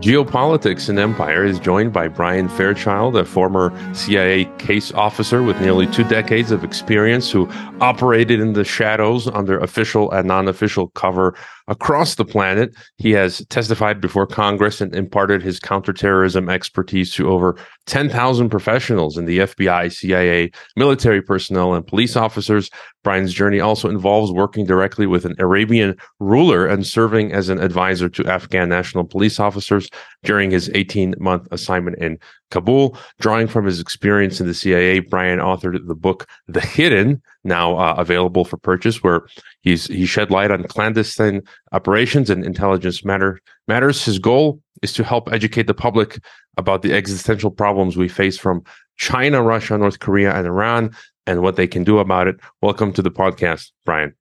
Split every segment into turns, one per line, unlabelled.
Geopolitics and Empire is joined by Brian Fairchild, a former CIA case officer with nearly two decades of experience who operated in the shadows under official and non official cover across the planet. He has testified before Congress and imparted his counterterrorism expertise to over 10,000 professionals in the FBI, CIA, military personnel, and police officers. Brian's journey also involves working directly with an Arabian ruler and serving as an advisor to Afghan national police officers during his 18 month assignment in Kabul. Drawing from his experience in the CIA, Brian authored the book The Hidden, now uh, available for purchase, where he's he shed light on clandestine operations and intelligence matter matters. His goal is to help educate the public about the existential problems we face from China, Russia, North Korea, and Iran, and what they can do about it. Welcome to the podcast, Brian.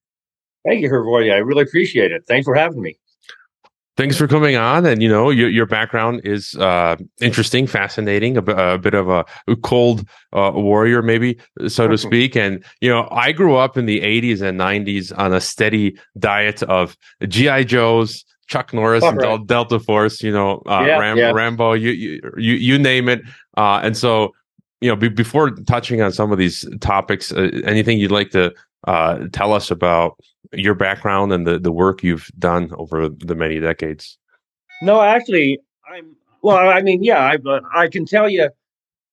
Thank you, Hrvoje. I really appreciate it. Thanks for having me
thanks for coming on and you know your, your background is uh, interesting fascinating a, a, bit of a cold uh, warrior maybe so to speak and you know i grew up in the 80s and 90s on a steady diet of gi joes chuck norris and right. delta force you know uh, yeah, Ram- yeah. rambo you, you you you name it uh, and so you know be, before touching on some of these topics uh, anything you'd like to uh, tell us about your background and the, the work you've done over the many decades.
No, actually, I'm well. I mean, yeah, I I can tell you.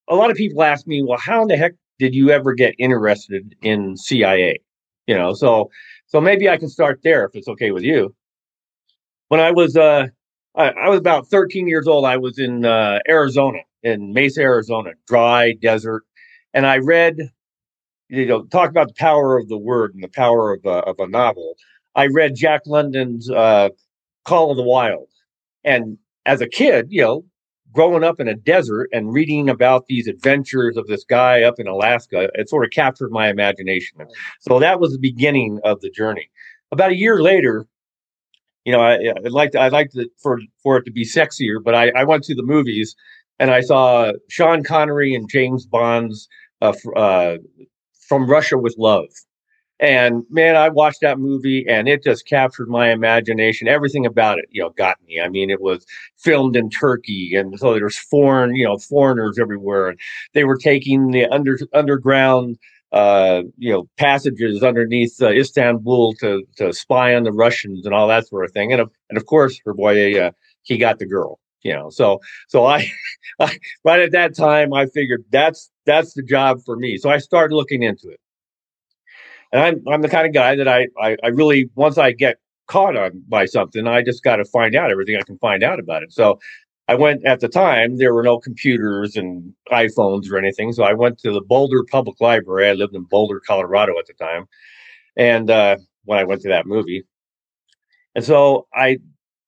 A lot of people ask me, well, how in the heck did you ever get interested in CIA? You know, so so maybe I can start there if it's okay with you. When I was uh, I, I was about 13 years old. I was in uh, Arizona, in Mesa, Arizona, dry desert, and I read you know, talk about the power of the word and the power of a, of a novel. I read Jack London's uh, Call of the Wild, and as a kid, you know, growing up in a desert and reading about these adventures of this guy up in Alaska, it sort of captured my imagination. So that was the beginning of the journey. About a year later, you know, I, would like to, I'd like to, for for it to be sexier, but I, I went to the movies and I saw Sean Connery and James Bond's uh, uh, from Russia with Love. And man, I watched that movie and it just captured my imagination. Everything about it, you know, got me. I mean, it was filmed in Turkey, and so there's foreign, you know, foreigners everywhere. And they were taking the under underground, uh, you know, passages underneath uh, Istanbul to to spy on the Russians and all that sort of thing. And of, and of course, Hrvoje, uh, he got the girl. You know, so so I, I right at that time I figured that's that's the job for me. So I started looking into it. And I'm I'm the kind of guy that I I, I really once I get caught on by something, I just got to find out everything I can find out about it. So I went at the time there were no computers and iPhones or anything, so I went to the Boulder Public Library. I lived in Boulder, Colorado at the time, and uh, when I went to that movie, and so I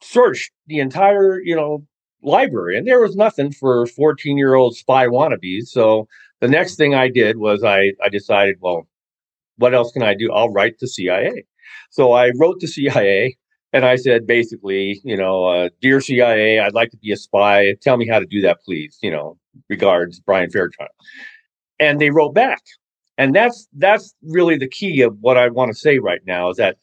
searched the entire you know library and there was nothing for 14 year old spy wannabes so the next thing i did was i i decided well what else can i do? I'll write to cia so i wrote to cia and i said basically you know uh, dear cia i'd like to be a spy. Tell me how to do that please you know regards brian fairchild. And they wrote back. And that's that's really the key of what i want to say right now is that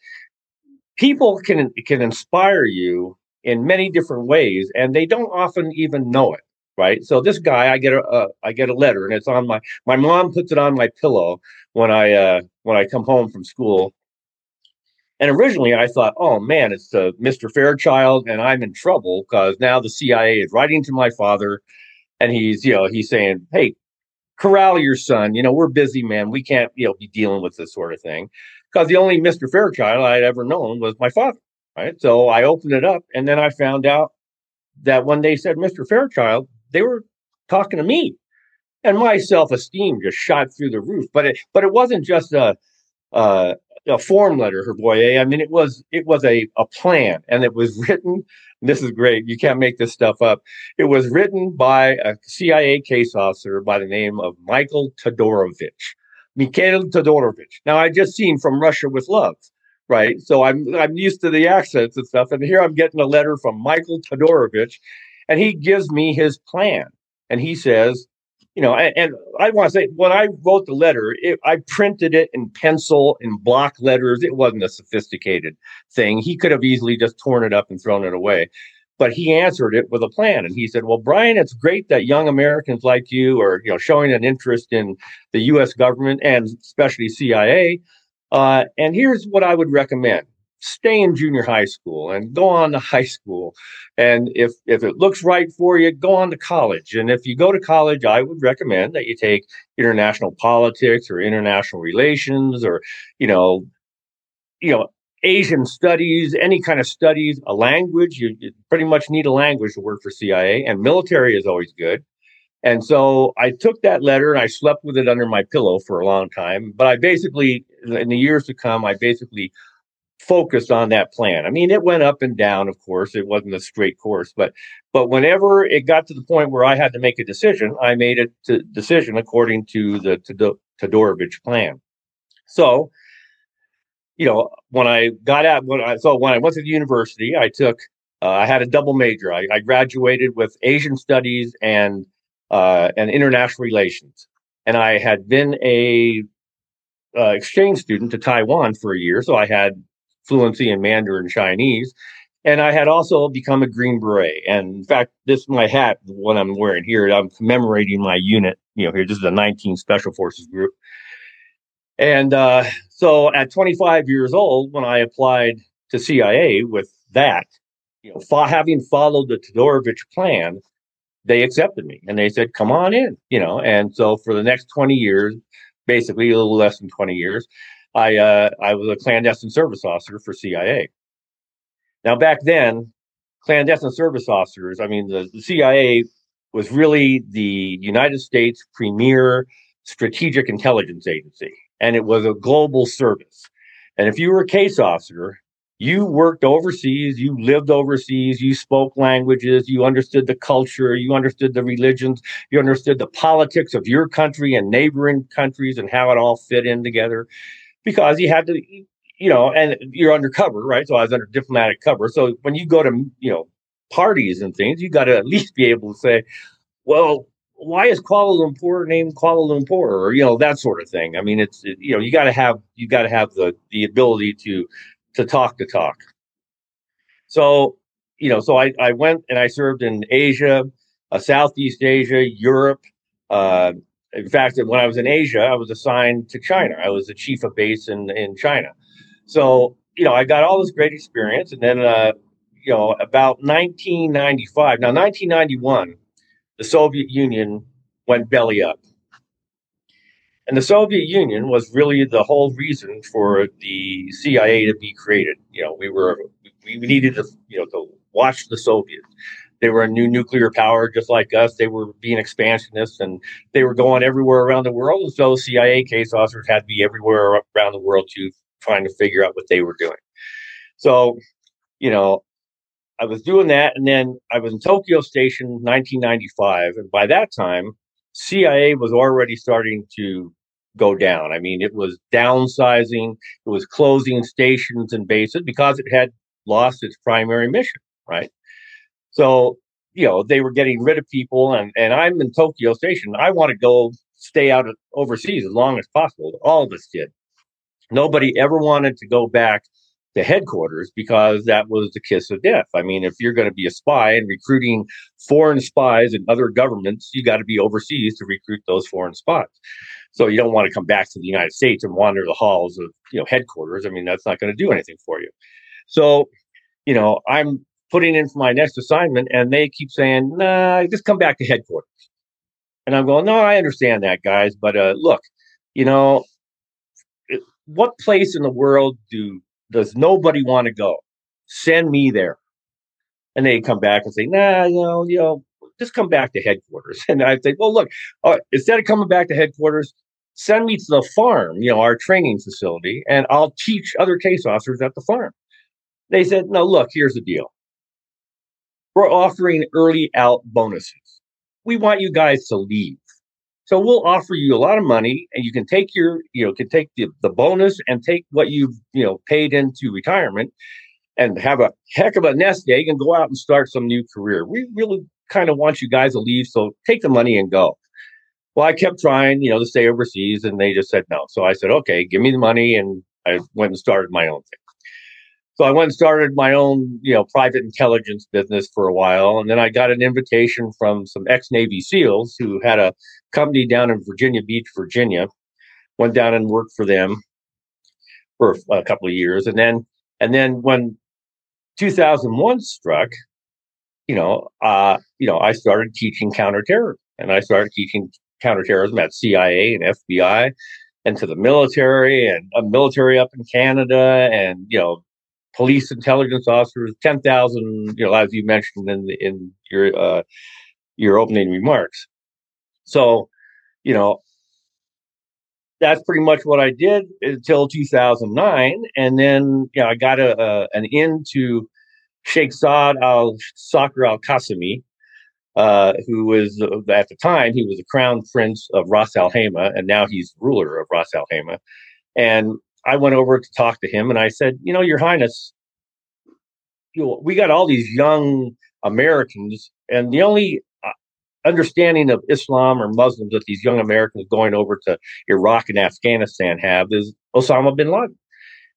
people can can inspire you in many different ways, and they don't often even know it. Right. So this guy, I get a, uh, I get a letter, and it's on my my mom puts it on my pillow when I uh, when I come home from school. And originally, I thought, oh man, it's uh, Mr. Fairchild, and I'm in trouble because now the CIA is writing to my father, and he's you know he's saying, hey, corral your son. You know, we're busy, man. We can't you know be dealing with this sort of thing because the only Mr. Fairchild I'd ever known was my father. Right. So I opened it up and then I found out that when they said Mr. Fairchild, they were talking to me. And my self-esteem just shot through the roof. But it but it wasn't just a a, a form letter, Hrvoje. I mean, it was it was a, a plan and it was written. this is great. You can't make this stuff up. It was written by a CIA case officer by the name of Michael Todorovich. Mikhail Todorovich. Now I just seen from Russia with Love right? So I'm I'm used to the accents and stuff, and here I'm getting a letter from Michael Todorovich, and he gives me his plan, and he says, you know, and, and I want to say when I wrote the letter, it, I printed it in pencil in block letters. It wasn't a sophisticated thing. He could have easily just torn it up and thrown it away. but he answered it with a plan. And he said, Well, Brian, it's great that young Americans like you are, you know, showing an interest in the US government and especially CIA. Uh, and here's what I would recommend stay in junior high school and go on to high school. And if if it looks right for you, go on to college. And if you go to college, I would recommend that you take international politics or international relations or, you know, you know, Asian studies, any kind of studies, a language. You, you pretty much need a language to work for CIA, and military is always good. And so I took that letter and I slept with it under my pillow for a long time. But I basically, in the years to come, I basically focused on that plan. I mean, it went up and down, of course. It wasn't a straight course, but but whenever it got to the point where I had to make a decision, I made a decision according to the Todorovich plan. So you know, when I got out, when I so when I went to the university, I took uh, I had a double major. I, I, graduated with Asian studies and uh, and international relations, and I had been a uh, exchange student to Taiwan for a year, so I had fluency in Mandarin Chinese. And I had also become a Green Beret. And in fact, this is my hat, what I'm wearing here, I'm commemorating my unit. You know, here, this is the 19 Special Forces Group. And uh, so at 25 years old, when I applied to CIA with that, you know, fo- having followed the Todorovich plan, they accepted me and they said, come on in, you know. And so for the next 20 years, basically a little less than 20 years, I, uh, I was a clandestine service officer for CIA. Now, back then, clandestine service officers, I mean, the, the CIA was really the United States premier strategic intelligence agency and it was a global service. And if you were a case officer, you worked overseas, you lived overseas, you spoke languages, you understood the culture, you understood the religions, you understood the politics of your country and neighboring countries and how it all fit in together because you had to, you know, and you're undercover, right? So I was under diplomatic cover. So when you go to, you know, parties and things, you got to at least be able to say, well, why is Kuala Lumpur named Kuala Lumpur or you know that sort of thing. I mean, it's it, you know you got to have you got to have the the ability to to talk to talk. So you know, so I I went and I served in Asia, uh, Southeast Asia, Europe. Uh, in fact, when I was in Asia, I was assigned to China. I was the chief of base in in China. So you know, I got all this great experience, and then uh, you know, about 1995. Now, 1991 the Soviet Union went belly up. And the Soviet Union was really the whole reason for the CIA to be created. You know, we were we needed to you know to watch the Soviets. They were a new nuclear power, just like us. They were being expansionists, and they were going everywhere around the world. And so CIA case officers had to be everywhere around the world to trying to figure out what they were doing. So, you know, I was doing that, and then I was in Tokyo Station 1995, and by that time, CIA was already starting to go down. I mean, it was downsizing, it was closing stations and bases because it had lost its primary mission, right? So, you know, they were getting rid of people, and and I'm in Tokyo Station. I want to go stay out overseas as long as possible. All of us did. Nobody ever wanted to go back to headquarters because that was the kiss of death. I mean, if you're going to be a spy and recruiting foreign spies in other governments, you got to be overseas to recruit those foreign spies. So you don't want to come back to the United States and wander the halls of you know headquarters. I mean, that's not going to do anything for you. So, you know, I'm putting in for my next assignment, and they keep saying, "Nah, just come back to headquarters." And I'm going, "No, I understand that, guys, but uh, look, you know." What place in the world do does nobody want to go? Send me there. And they come back and say, nah, you know, you know, just come back to headquarters. And I say, well, look, uh, instead of coming back to headquarters, send me to the farm, you know, our training facility, and I'll teach other case officers at the farm. They said, no, look, here's the deal. We're offering early out bonuses. We want you guys to leave. So we'll offer you a lot of money and you can take your, you know, can take the, the bonus and take what you've, you know, paid into retirement and have a heck of a nest egg and go out and start some new career. We really kind of want you guys to leave. So take the money and go. Well, I kept trying, you know, to stay overseas and they just said no. So I said, okay, give me the money. And I went and started my own thing. So I went and started my own, you know, private intelligence business for a while, and then I got an invitation from some ex-Navy SEALs who had a company down in Virginia Beach, Virginia. Went down and worked for them for a couple of years, and then and then when 2001 struck, you know, uh, you know, I started teaching counterterrorism, and I started teaching counterterrorism at CIA and FBI, and to the military and a military up in Canada, and you know, police intelligence officers, 10,000, you know, as you mentioned in, in your, uh, your opening remarks. So, you know, that's pretty much what I did until 2009. And then, you know, I got a, a an into Sheikh Saad al Sakr al Qasimi, uh, who was uh, at the time he was the crown prince of Ras Al Khaimah, and now he's ruler of Ras Al Khaimah. And I went over to talk to him and I said, you know, Your Highness, you know, we got all these young Americans, and the only uh, understanding of Islam or Muslims that these young Americans going over to Iraq and Afghanistan have is Osama bin Laden.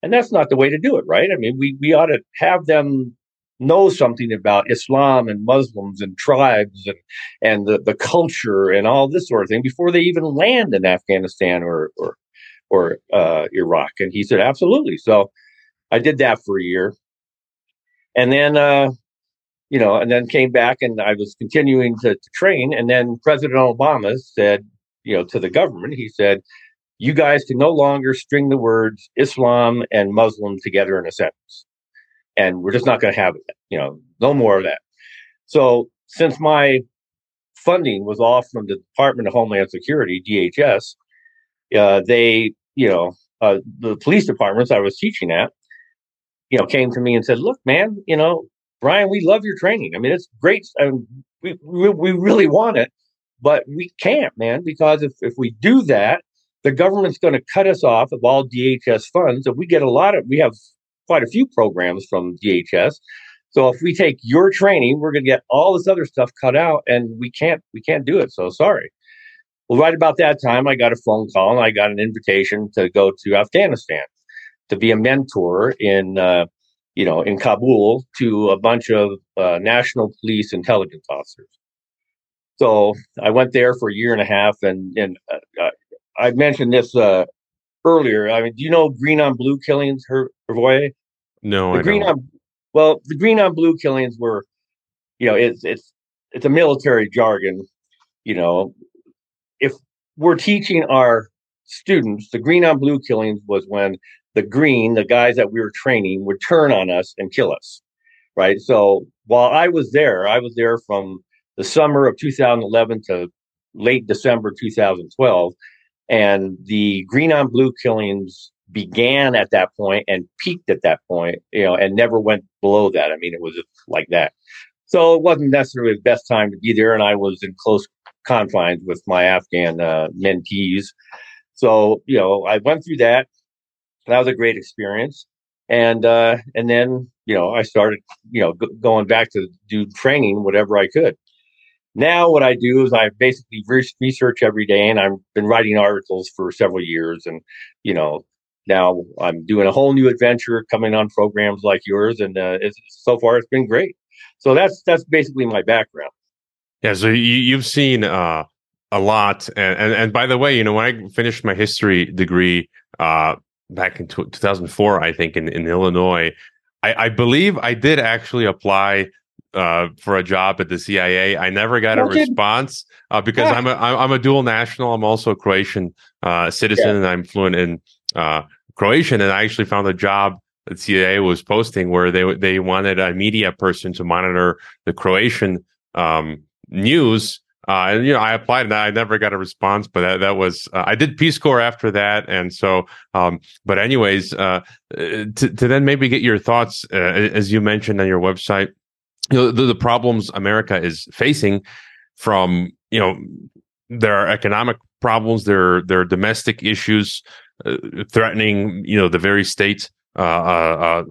And that's not the way to do it, right? I mean, we, we ought to have them know something about Islam and Muslims and tribes and, and the, the culture and all this sort of thing before they even land in Afghanistan or, or or uh, Iraq? And he said, absolutely. So I did that for a year. And then, uh, you know, and then came back and I was continuing to, to train. And then President Obama said, you know, to the government, he said, you guys can no longer string the words Islam and Muslim together in a sentence. And we're just not going to have it, you know, no more of that. So since my funding was all from the Department of Homeland Security, DHS, uh, they, you know, uh, the police departments I was teaching at, you know, came to me and said, "Look, man, you know, Brian, we love your training. I mean, it's great. and we, we we really want it, but we can't, man, because if if we do that, the government's going to cut us off of all DHS funds. If we get a lot of, we have quite a few programs from DHS. So if we take your training, we're going to get all this other stuff cut out, and we can't we can't do it. So sorry. Well, right about that time, I got a phone call and I got an invitation to go to Afghanistan to be a mentor in, uh, you know, in Kabul to a bunch of uh, national police intelligence officers. So I went there for a year and a half, and and uh, uh I mentioned this uh, earlier. I mean, do you know green on blue killings, Her- Hrvoje?
No,
the
I
green
don't.
on well, the green on blue killings were, you know, it's it's it's a military jargon. You know, if we're teaching our students, the green on blue killings was when the green, the guys that we were training, would turn on us and kill us. Right. So while I was there, I was there from the summer of 2011 to late December 2012. And the green on blue killings began at that point and peaked at that point, you know, and never went below that. I mean, it was like that. So it wasn't necessarily the best time to be there. And I was in close confines with my Afghan uh, mentees. So you know, I went through that. That was a great experience, and uh, and then you know I started you know g- going back to do training whatever I could. Now what I do is I basically re- research every day, and I've been writing articles for several years, and you know now I'm doing a whole new adventure coming on programs like yours, and uh, so far it's been great. So that's that's basically my background.
Yeah, so you, you've seen uh, a lot, and, and and by the way, you know, when I finished my history degree uh, back in two, 2004, I think in, in Illinois, I, I believe I did actually apply uh, for a job at the CIA. I never got a response uh, because
Ah.
I'm a I'm I'm a dual national. I'm also a Croatian uh, citizen,
Yeah.
and I'm fluent in uh, Croatian. And I actually found a job that CIA was posting where they they wanted a media person to monitor the Croatian um, news. Uh, you know, I applied and I never got a response, but that, that was uh, I did Peace Corps after that, and so. Um, but anyways, uh, uh, to to then maybe get your thoughts, uh, as you mentioned on your website, you know, the, the problems America is facing from you know there are economic problems, there there are domestic issues uh, threatening you know the very state uh, uh,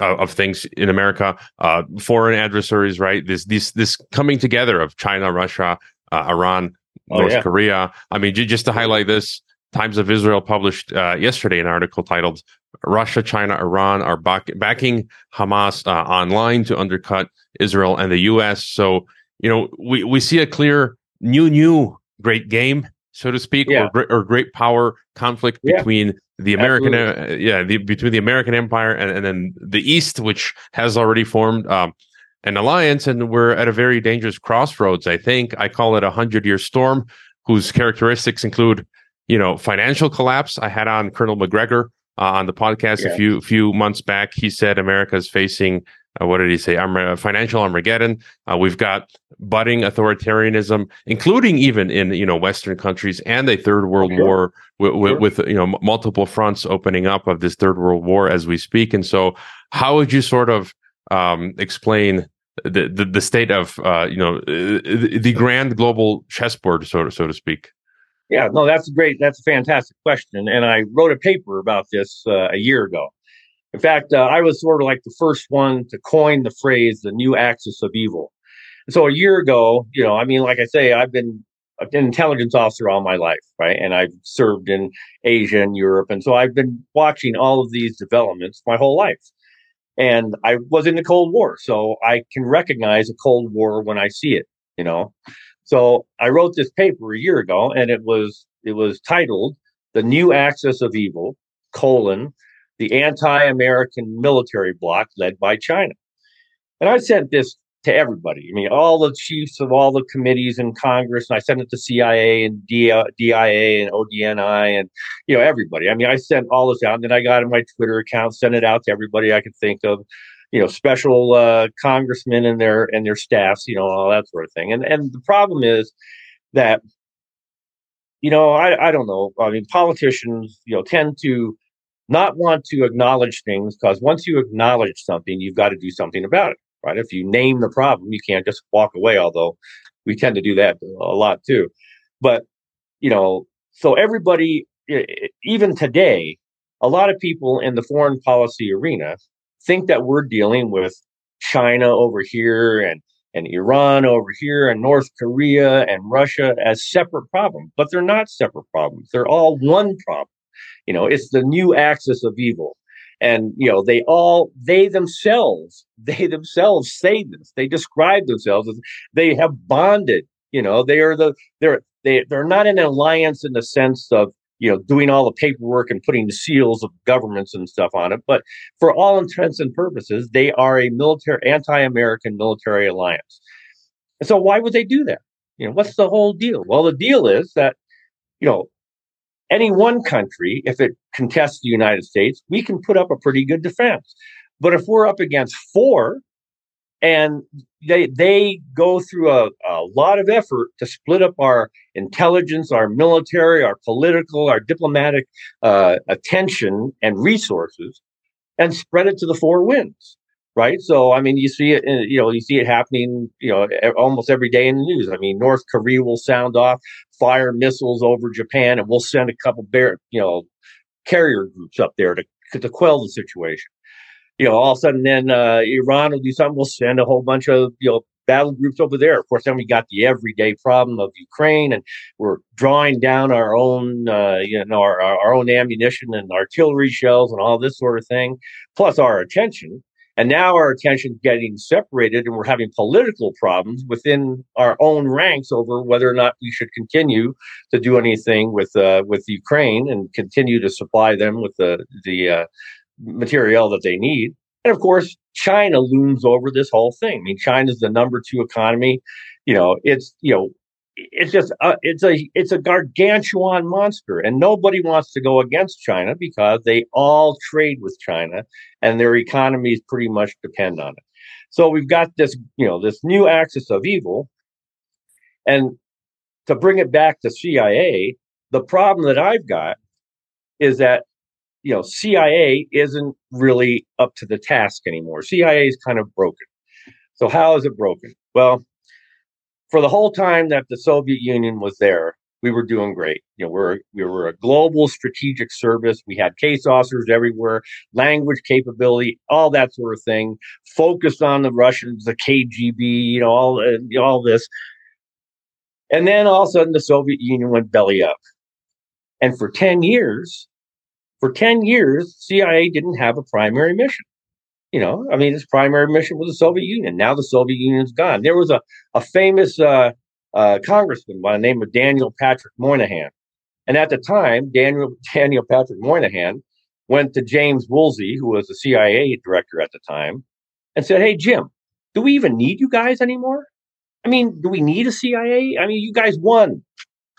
uh, of things in America, uh, foreign adversaries, right? This this this coming together of China, Russia, uh, Iran,
Oh,
North
yeah.
Korea. I mean, ju- just to highlight this, Times of Israel published uh, yesterday an article titled Russia, China, Iran are back, backing Hamas uh, online to undercut Israel and the U.S. So, you know, we, we see a clear new, new great game, so to speak, yeah. or, or great power conflict yeah. between the American, uh, yeah, the, between the American empire and, and then the East, which has already formed um, an alliance. And we're at a very dangerous crossroads. I think I call it a hundred year storm whose characteristics include, you know, financial collapse. I had on Colonel Macgregor uh, on the podcast yeah. a few few months back. He said America is facing uh, what did he say? Arma- financial Armageddon. Uh, we've got budding authoritarianism, including even in you know Western countries, and a third world sure. war with, with, sure. with, you know m- multiple fronts opening up of this third world war as we speak. And so, how would you sort of um, explain the, the, the state of uh, you know uh, the grand global chessboard, so to, so to speak?
Yeah, no, that's great, that's a fantastic question. And I wrote a paper about this uh, a year ago. In fact, uh, I was sort of like the first one to coin the phrase the new axis of evil. So a year ago, you know, I mean, like I say, I've been an intelligence officer all my life, right? And I've served in Asia and Europe. And so I've been watching all of these developments my whole life. And I was in the Cold War, so I can recognize a Cold War when I see it, you know. So I wrote this paper a year ago, and it was it was titled "The New Axis of Evil: colon the Anti-American Military Bloc led by China." And I sent this to everybody. I mean, all the chiefs of all the committees in Congress, and I sent it to CIA and DIA and ODNI and you know everybody. I mean, I sent all this out, and then I got in my Twitter account, sent it out to everybody I could think of you know special uh, congressmen and their and their staffs, you know all that sort of thing. And and the problem is that you know I I don't know. I mean politicians you know tend to not want to acknowledge things because once you acknowledge something, you've got to do something about it, right? If you name the problem, you can't just walk away. Although we tend to do that a lot too, but you know, so everybody, even today, a lot of people in the foreign policy arena think that we're dealing with China over here and and Iran over here and North Korea and Russia as separate problems, but they're not separate problems. They're all one problem. You know, it's the new axis of evil. And, you know, they all, they themselves, they themselves say this. They describe themselves as they have bonded. You know, they are the, they're, they, they're not an alliance in the sense of you know, doing all the paperwork and putting the seals of governments and stuff on it. But for all intents and purposes, they are a military, anti-American military alliance. And so why would they do that? You know, what's the whole deal? Well, the deal is that, you know, any one country, if it contests the United States, we can put up a pretty good defense. But if we're up against four, and they they go through a, a lot of effort to split up our intelligence, our military, our political, our diplomatic uh, attention and resources, and spread it to the four winds. Right. So, I mean, you see it, you know, you see it happening, you know, almost every day in the news. I mean, North Korea will sound off, fire missiles over Japan, and we'll send a couple bear, you know, carrier groups up there to, to quell the situation you know, all of a sudden then uh, Iran will do something. We'll send a whole bunch of you know battle groups over there. Of course, then we got the everyday problem of Ukraine, and we're drawing down our own, uh, you know, our, our own ammunition and artillery shells and all this sort of thing, plus our attention. And now our attention is getting separated, and we're having political problems within our own ranks over whether or not we should continue to do anything with uh, with Ukraine and continue to supply them with the the uh, material that they need. And of course, China looms over this whole thing. I mean, China's the number two economy. You know, it's you know, it's just a, it's a it's a gargantuan monster, and nobody wants to go against China because they all trade with China, and their economies pretty much depend on it. So we've got this you know this new axis of evil, and to bring it back to CIA, the problem that I've got is that you know, CIA isn't really up to the task anymore. CIA is kind of broken. So how is it broken? Well, for the whole time that the Soviet Union was there, we were doing great. You know, we're we were a global strategic service. We had case officers everywhere, language capability, all that sort of thing. Focused on the Russians, the KGB, you know, all uh, all this. And then all of a sudden, the Soviet Union went belly up, and for ten years, For 10 years, CIA didn't have a primary mission. You know, I mean, its primary mission was the Soviet Union. Now the Soviet Union's gone. There was a, a famous uh, uh, congressman by the name of Daniel Patrick Moynihan. And at the time, Daniel, Daniel Patrick Moynihan went to James Woolsey, who was the CIA director at the time, and said, Hey, Jim, do we even need you guys anymore? I mean, do we need a CIA? I mean, you guys won.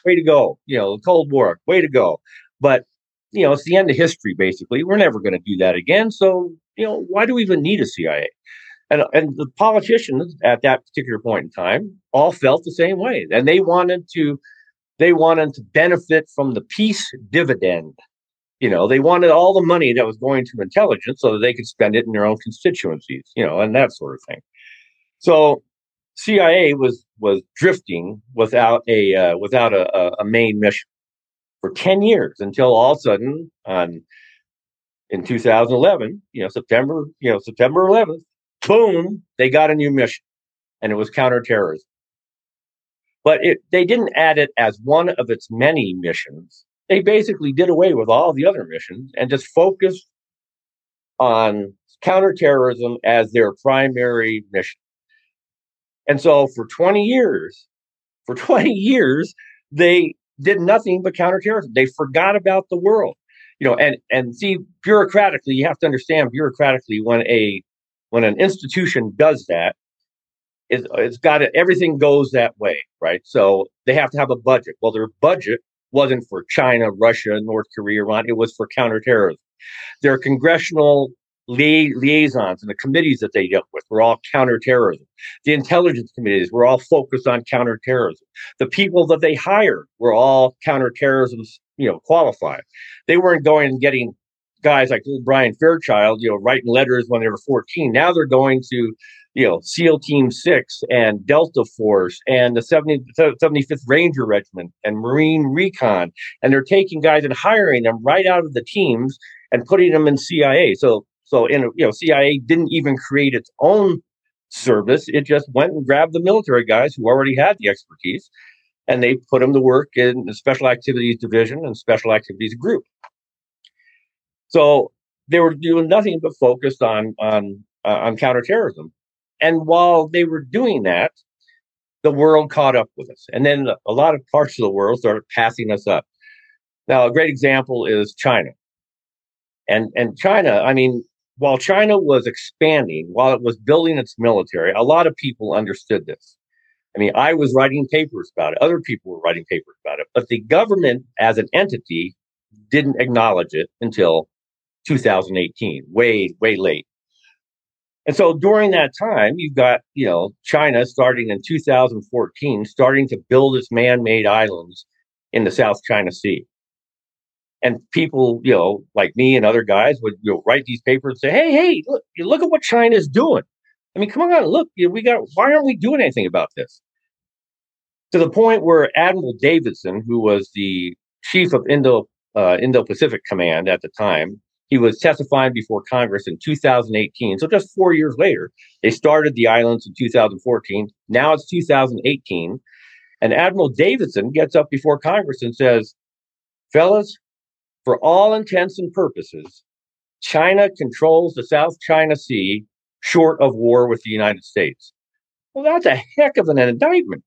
Way to go. You know, the Cold War, way to go. But, you know, it's the end of history, basically. We're never going to do that again. So, you know, why do we even need a CIA? And, and the politicians at that particular point in time all felt the same way. And they wanted to they wanted to benefit from the peace dividend. You know, they wanted all the money that was going to intelligence so that they could spend it in their own constituencies, you know, and that sort of thing. So CIA was was drifting without a uh, without a, a, main mission for ten years until all of a sudden on in 2011, you know September, you know September 11th, boom, they got a new mission, and it was counterterrorism. But it, they didn't add it as one of its many missions. They basically did away with all the other missions and just focused on counterterrorism as their primary mission. And so for 20 years, for 20 years, they did nothing but counterterrorism. They forgot about the world. You know, and and see bureaucratically, you have to understand bureaucratically when a when an institution does that, it's, it's got it. Everything goes that way, right? So they have to have a budget. Well, their budget wasn't for China, Russia, North Korea, Iran. It was for counterterrorism. Their congressional liaisons and the committees that they dealt with were all counterterrorism. The intelligence committees were all focused on counterterrorism. The people that they hired were all counterterrorism, you know, qualified. They weren't going and getting guys like Brian Fairchild, you know, writing letters when they were 14. Now they're going to you know, SEAL Team 6 and Delta Force and the 70, 75th Ranger Regiment and Marine Recon. And they're taking guys and hiring them right out of the teams and putting them in CIA. So, so in, you know, CIA didn't even create its own service. It just went and grabbed the military guys who already had the expertise and they put them to work in the Special Activities Division and Special Activities Group. So they were doing nothing but focused on on uh, on counterterrorism. And while they were doing that, the world caught up with us. And then a lot of parts of the world started passing us up. Now, a great example is China. And, and China, I mean, while China was expanding, while it was building its military, a lot of people understood this. I mean, I was writing papers about it. Other people were writing papers about it, but the government as an entity didn't acknowledge it until 2018, way, way late. And so during that time, you've got, you know, China starting in 2014, starting to build its man-made islands in the South China Sea. And people, you know, like me and other guys would you know, write these papers and say, hey, hey, look, look at what China's doing. I mean, come on, look, we got, why aren't we doing anything about this? To the point where Admiral Davidson, who was the chief of Indo, uh, Indo-Pacific Command at the time, he was testifying before Congress in 2018. So just four years later, they started the islands in 2014. Now it's 2018. And Admiral Davidson gets up before Congress and says, fellas, for all intents and purposes, China controls the South China Sea short of war with the United States. Well, that's a heck of an indictment,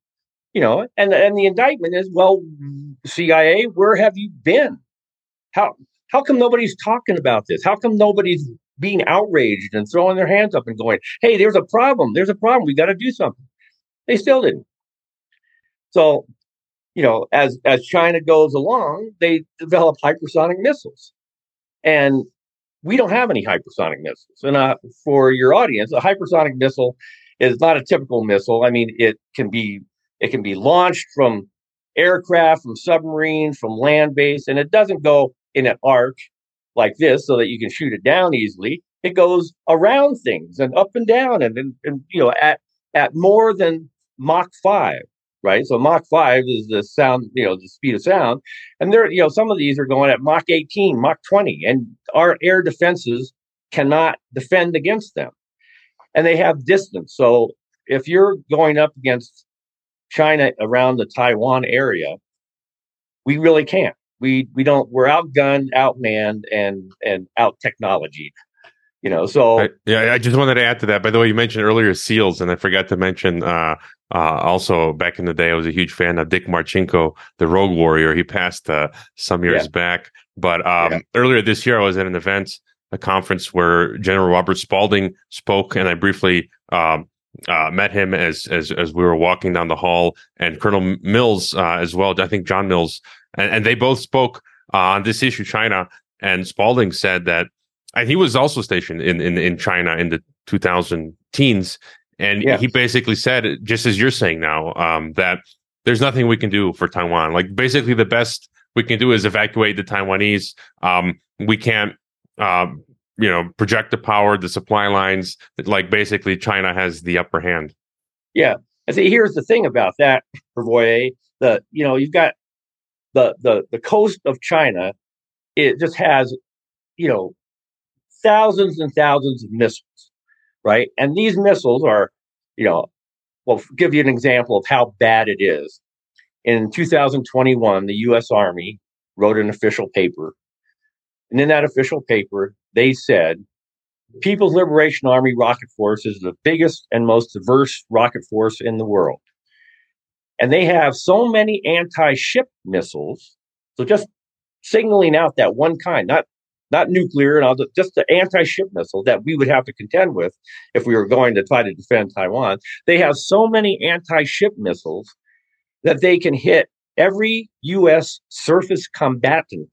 you know, and, and the indictment is, well, CIA, where have you been? How, how come nobody's talking about this? How come nobody's being outraged and throwing their hands up and going, hey, there's a problem. There's a problem. We got to do something. They still didn't. So, you know, as as China goes along, they develop hypersonic missiles. And we don't have any hypersonic missiles. And uh, for your audience, a hypersonic missile is not a typical missile. I mean, it can be it can be launched from aircraft, from submarines, from land base, and it doesn't go in an arc like this so that you can shoot it down easily. It goes around things and up and down and, and, and you know at at more than Mach five, right? So Mach five is the sound, you know, the speed of sound, and there, you know, some of these are going at Mach 18, Mach 20, and our air defenses cannot defend against them, and they have distance. So if you're going up against China around the Taiwan area, we really can't We we don't we're outgunned, outmanned, and and out technology. You know, so
I, yeah, I just wanted to add to that. By the way, you mentioned earlier seals, and I forgot to mention uh, uh, also back in the day, I was a huge fan of Dick Marcinko, the Rogue Warrior. He passed uh, some years yeah. back, but um, yeah. earlier this year, I was at an event, a conference where General Robert Spalding spoke, and I briefly um, uh, met him as as as we were walking down the hall, and Colonel Mills uh, as well. I think John Mills, and, and they both spoke uh, on this issue, China. And Spalding said that and he was also stationed in, in, in China in the 2000 teens. And yeah. he basically said, just as you're saying now, um, that there's nothing we can do for Taiwan. Like basically the best we can do is evacuate the Taiwanese. Um, we can't, uh, you know, project the power, the supply lines. Like basically China has the upper hand.
Yeah. I see. Here's the thing about that, Pervoye. The you know you've got the the the coast of China. It just has you know thousands and thousands of missiles, right? And these missiles are, you know, well, give you an example of how bad it is. In 2021, the U.S. Army wrote an official paper. And in that official paper, they said People's Liberation Army Rocket Force is the biggest and most diverse rocket force in the world. And they have so many anti ship missiles. So just signaling out that one kind, not not nuclear and all the, just the anti-ship missile that we would have to contend with if we were going to try to defend Taiwan. They have so many anti-ship missiles that they can hit every U.S. surface combatant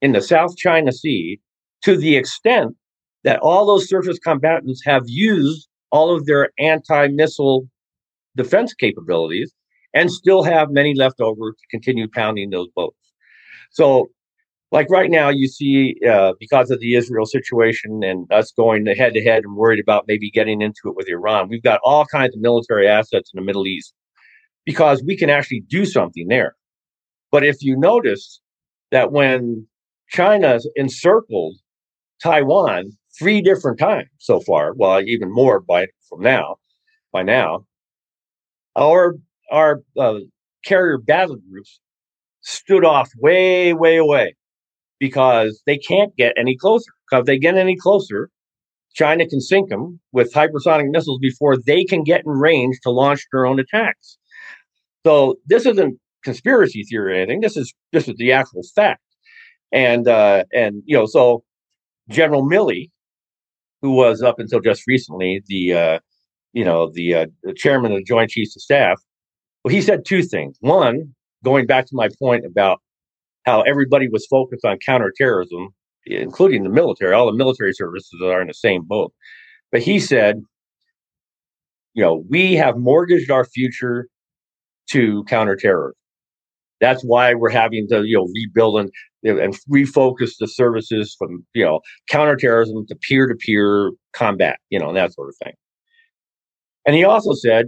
in the South China Sea to the extent that all those surface combatants have used all of their anti-missile defense capabilities and still have many left over to continue pounding those boats. So like right now, you see, uh, because of the Israel situation and us going head to head and worried about maybe getting into it with Iran, we've got all kinds of military assets in the Middle East because we can actually do something there. But if you notice that when China encircled Taiwan three different times so far, well, even more by from now, by now, our our uh, carrier battle groups stood off way, way away because they can't get any closer. Because if they get any closer, China can sink them with hypersonic missiles before they can get in range to launch their own attacks. So this isn't conspiracy theory or anything. This is this is the actual fact. And uh, and you know, so General Milley, who was up until just recently the uh, you know the, uh, the chairman of the Joint Chiefs of Staff, well, he said two things. One, going back to my point about how everybody was focused on counterterrorism, including the military. All the military services are in the same boat. But he said, you know, we have mortgaged our future to counterterrorism. That's why we're having to, you know, rebuild and, and refocus the services from, you know, counterterrorism to peer to peer combat, you know, and that sort of thing. And he also said,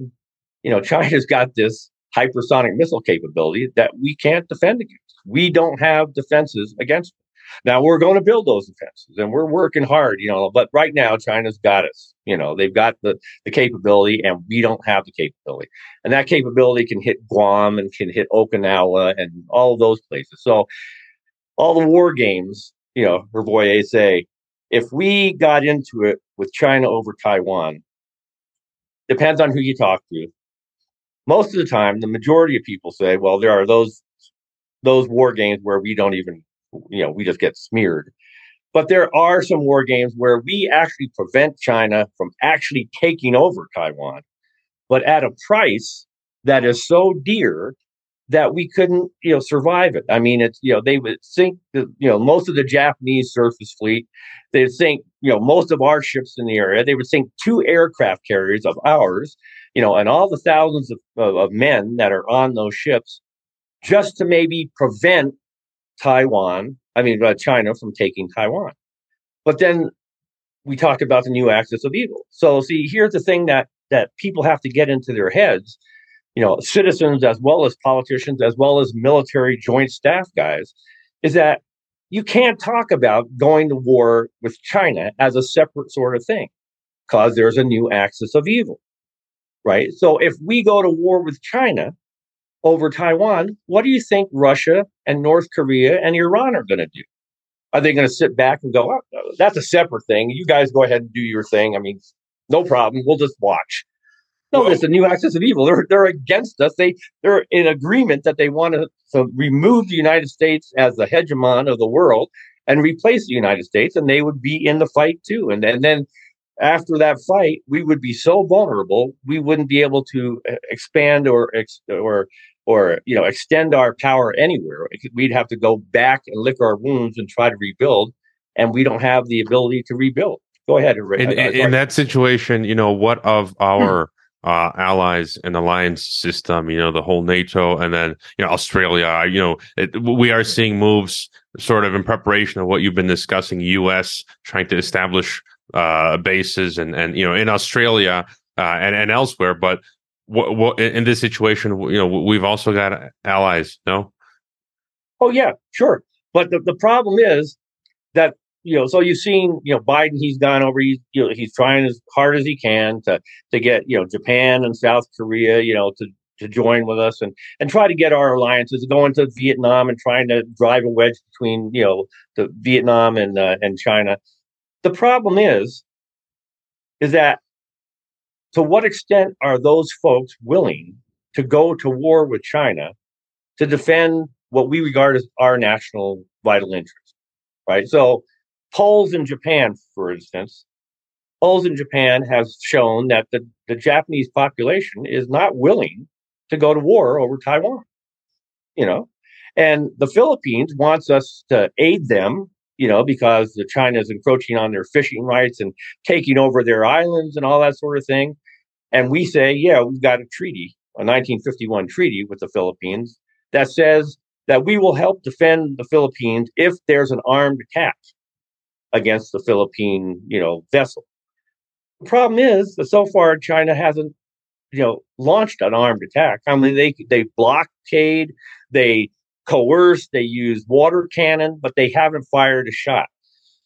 you know, China's got this hypersonic missile capability that we can't defend against. We don't have defenses against them. Now we're going to build those defenses and we're working hard, you know, but right now China's got us. You know, they've got the, the capability and we don't have the capability. And that capability can hit Guam and can hit Okinawa and all those places. So all the war games, you know, Pervoye say, if we got into it with China over Taiwan, depends on who you talk to. Most of the time, the majority of people say, well, there are those those war games where we don't even, you know, we just get smeared. But there are some war games where we actually prevent China from actually taking over Taiwan, but at a price that is so dear that we couldn't, you know, survive it. I mean, it's, you know, they would sink the, you know, most of the Japanese surface fleet. They'd sink, you know, most of our ships in the area. They would sink two aircraft carriers of ours, you know, and all the thousands of, of, of men that are on those ships just to maybe prevent Taiwan, I mean, uh, China from taking Taiwan. But then we talked about the new axis of evil. So, see, here's the thing that that people have to get into their heads. You know, citizens as well as politicians, as well as military joint staff guys, is that you can't talk about going to war with China as a separate sort of thing because there's a new axis of evil, right? So if we go to war with China, over Taiwan, what do you think Russia and North Korea and Iran are going to do? Are they going to sit back and go, oh, that's a separate thing? You guys go ahead and do your thing. I mean, no problem. We'll just watch. No, well, it's a new axis of evil. They're they're against us. They they're in agreement that they want to, to remove the United States as the hegemon of the world and replace the United States, and they would be in the fight too. And, and then after that fight, we would be so vulnerable, we wouldn't be able to uh, expand or or or you know extend our power anywhere. We'd have to go back and lick our wounds and try to rebuild, and we don't have the ability to rebuild. Go ahead.
In, in, in that situation, you know what of our uh, allies and alliance system, you know, the whole NATO and then, you know, Australia, you know, it, we are seeing moves sort of in preparation of what you've been discussing, US trying to establish uh, bases and, and, you know, in Australia uh, and, and elsewhere. But what, what, in this situation, you know, we've also got allies, no?
Oh, yeah, sure. But the, the problem is that you know, so you've seen, you know, Biden, he's gone over, he's, you know, he's trying as hard as he can to, to get, you know, Japan and South Korea, you know, to, to join with us and, and try to get our alliances going to Vietnam and trying to drive a wedge between, you know, the Vietnam and, uh, and China. The problem is, is that to what extent are those folks willing to go to war with China to defend what we regard as our national vital interest, right? So, polls in Japan, for instance, polls in Japan have shown that the, the Japanese population is not willing to go to war over Taiwan. You know, and the Philippines wants us to aid them, you know, because the China is encroaching on their fishing rights and taking over their islands and all that sort of thing. And we say, yeah, we've got a treaty, a 1951 treaty with the Philippines that says that we will help defend the Philippines if there's an armed attack against the Philippine, you know, vessel. The problem is that so far China hasn't, you know, launched an armed attack. I mean, they they blockade, they coerce, they use water cannon, but they haven't fired a shot.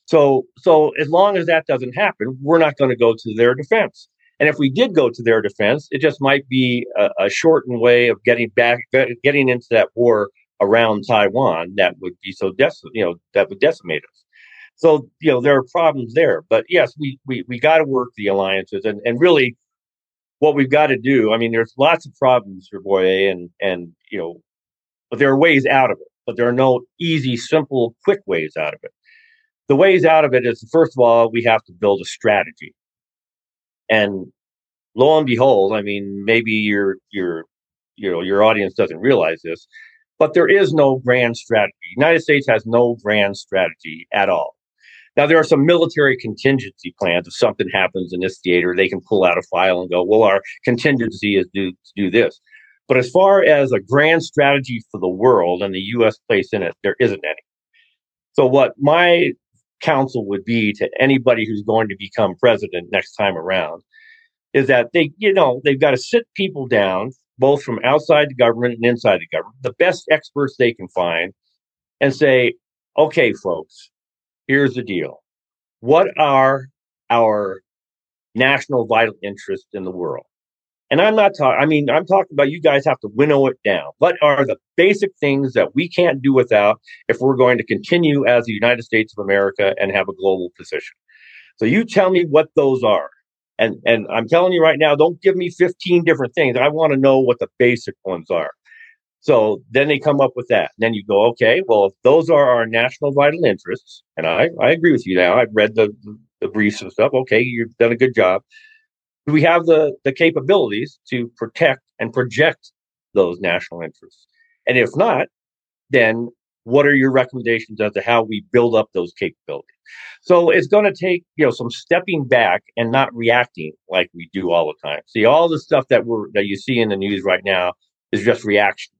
So, so as long as that doesn't happen, we're not going to go to their defense. And if we did go to their defense, it just might be a, a shortened way of getting back, getting into that war around Taiwan that would be so you know, that would decimate us. So, you know, there are problems there. But yes, we we, we got to work the alliances and, and really what we've got to do. I mean, there's lots of problems for Hrvoje and and you know, but there are ways out of it. But there are no easy, simple, quick ways out of it. The ways out of it is first of all, we have to build a strategy. And lo and behold, I mean, maybe your your you know your audience doesn't realize this, but there is no grand strategy. United States has no grand strategy at all. Now, there are some military contingency plans. If something happens in this theater, they can pull out a file and go, well, our contingency is to do this. But as far as a grand strategy for the world and the U.S. place in it, there isn't any. So, what my counsel would be to anybody who's going to become president next time around is that they, you know, they've got to sit people down, both from outside the government and inside the government, the best experts they can find, and say, okay, folks, here's the deal. What are our national vital interests in the world? And I'm not talking, I mean, I'm talking about you guys have to winnow it down. What are the basic things that we can't do without if we're going to continue as the United States of America and have a global position? So you tell me what those are. And, and I'm telling you right now, don't give me 15 different things. I want to know what the basic ones are. So then they come up with that. And then you go, okay, well, if those are our national vital interests, and I, I agree with you now. I've read the, the briefs and stuff. Okay, you've done a good job. Do we have the, the capabilities to protect and project those national interests? And if not, then what are your recommendations as to how we build up those capabilities? So it's going to take, you know, some stepping back and not reacting like we do all the time. See, all the stuff that we're that you see in the news right now is just reaction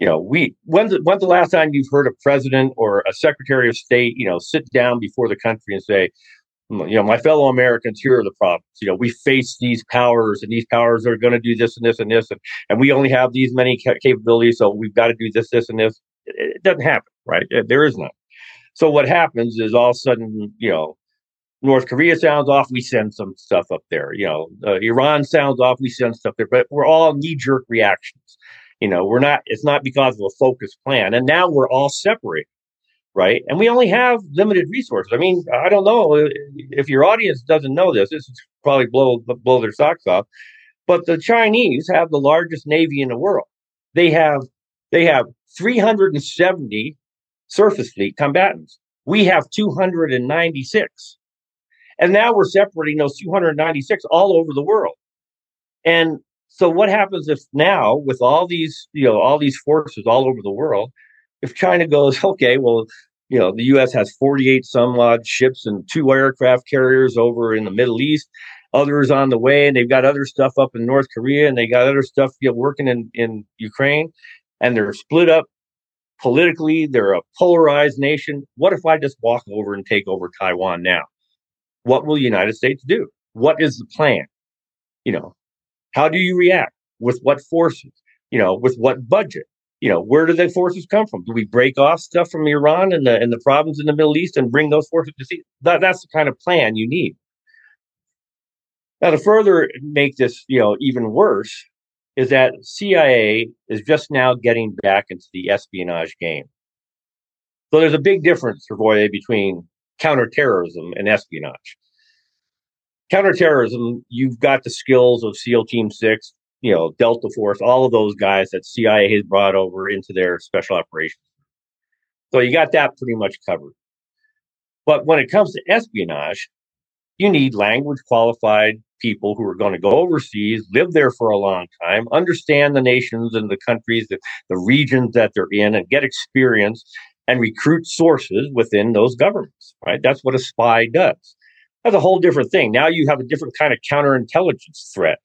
you know, we when's the, when's the last time you've heard a president or a secretary of state, you know, sit down before the country and say, you know, my fellow Americans, here are the problems. You know, we face these powers, and these powers are going to do this and this and this, and, and we only have these many capabilities, so we've got to do this, this, and this. It, it doesn't happen, right? There is none. So what happens is all of a sudden, you know, North Korea sounds off, we send some stuff up there. You know, uh, Iran sounds off, we send stuff there. But we're all knee jerk reactions. You know, we're not, it's not because of a focused plan. And now we're all separated, right? And we only have limited resources. I mean, I don't know uh, if your audience doesn't know this, this is probably blow, blow their socks off. But the Chinese have the largest navy in the world. They have, they have 370 surface fleet combatants. We have 296. And now we're separating those 296 all over the world. And so what happens if now with all these, you know, all these forces all over the world, if China goes, okay, well, you know, the US has 48 some odd ships and two aircraft carriers over in the Middle East, others on the way, and they've got other stuff up in North Korea and they got other stuff you know, working in, in Ukraine, and they're split up politically, they're a polarized nation. What if I just walk over and take over Taiwan now? What will the United States do? What is the plan? You know, how do you react? With what forces? You know, with what budget? You know, where do the forces come from? Do we break off stuff from Iran and the and the problems in the Middle East and bring those forces to see? That, that's the kind of plan you need. Now, to further make this, you know, even worse, is that CIA is just now getting back into the espionage game. So there's a big difference, Hrvoje, between counterterrorism and espionage. Counterterrorism, you've got the skills of SEAL Team Six, you know, Delta Force, all of those guys that CIA has brought over into their special operations. So you got that pretty much covered. But when it comes to espionage, you need language qualified people who are going to go overseas, live there for a long time, understand the nations and the countries, the, the regions that they're in, and get experience and recruit sources within those governments, right? That's what a spy does. That's a whole different thing. Now you have a different kind of counterintelligence threat,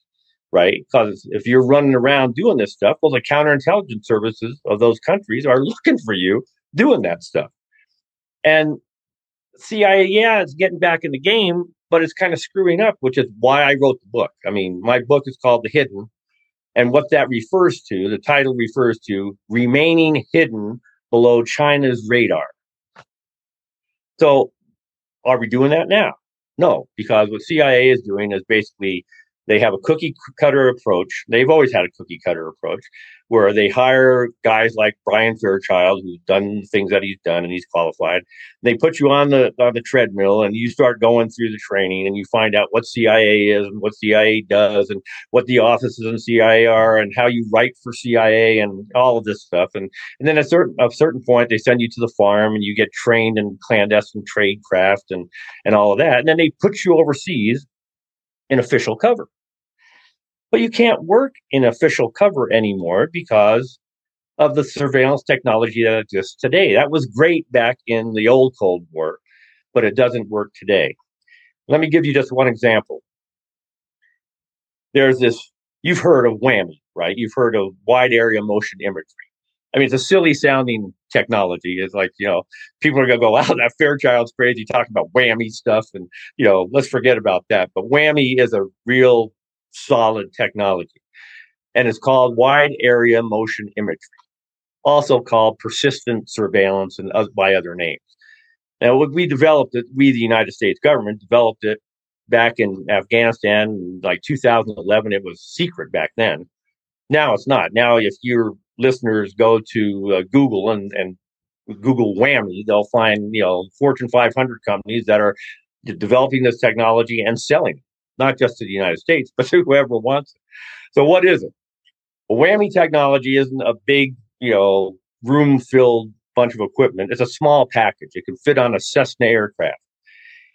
right? Because if you're running around doing this stuff, well, the counterintelligence services of those countries are looking for you doing that stuff. And CIA, yeah, it's getting back in the game, but it's kind of screwing up, which is why I wrote the book. I mean, my book is called The Hidden. And what that refers to, the title refers to remaining hidden below China's radar. So are we doing that now? No, because what CIA is doing is basically they have a cookie cutter approach. They've always had a cookie cutter approach where they hire guys like Brian Fairchild, who's done things that he's done and he's qualified. They put you on the on the treadmill and you start going through the training and you find out what CIA is and what CIA does and what the offices in CIA are and how you write for CIA and all of this stuff. And and then at certain a certain point they send you to the farm and you get trained in clandestine trade craft and and all of that. And then they put you overseas in official cover. But you can't work in official cover anymore because of the surveillance technology that exists today. That was great back in the old Cold War, but it doesn't work today. Let me give you just one example. There's this, you've heard of whammy, right? You've heard of wide area motion imagery. I mean, it's a silly sounding technology. It's like, you know, people are going to go, wow, that Fairchild's crazy talking about whammy stuff. And, you know, let's forget about that. But whammy is a real solid technology. And it's called wide area motion imagery, also called persistent surveillance and by other names. Now, we developed it, we, the United States government, developed it back in Afghanistan, like 2011. It was secret back then. Now it's not. Now, if your listeners go to uh, Google and, and Google whammy, they'll find, you know, Fortune 500 companies that are developing this technology and selling it not just to the United States, but to whoever wants it. So what is it? Whammy technology isn't a big, you know, room filled bunch of equipment. It's a small package. It can fit on a Cessna aircraft.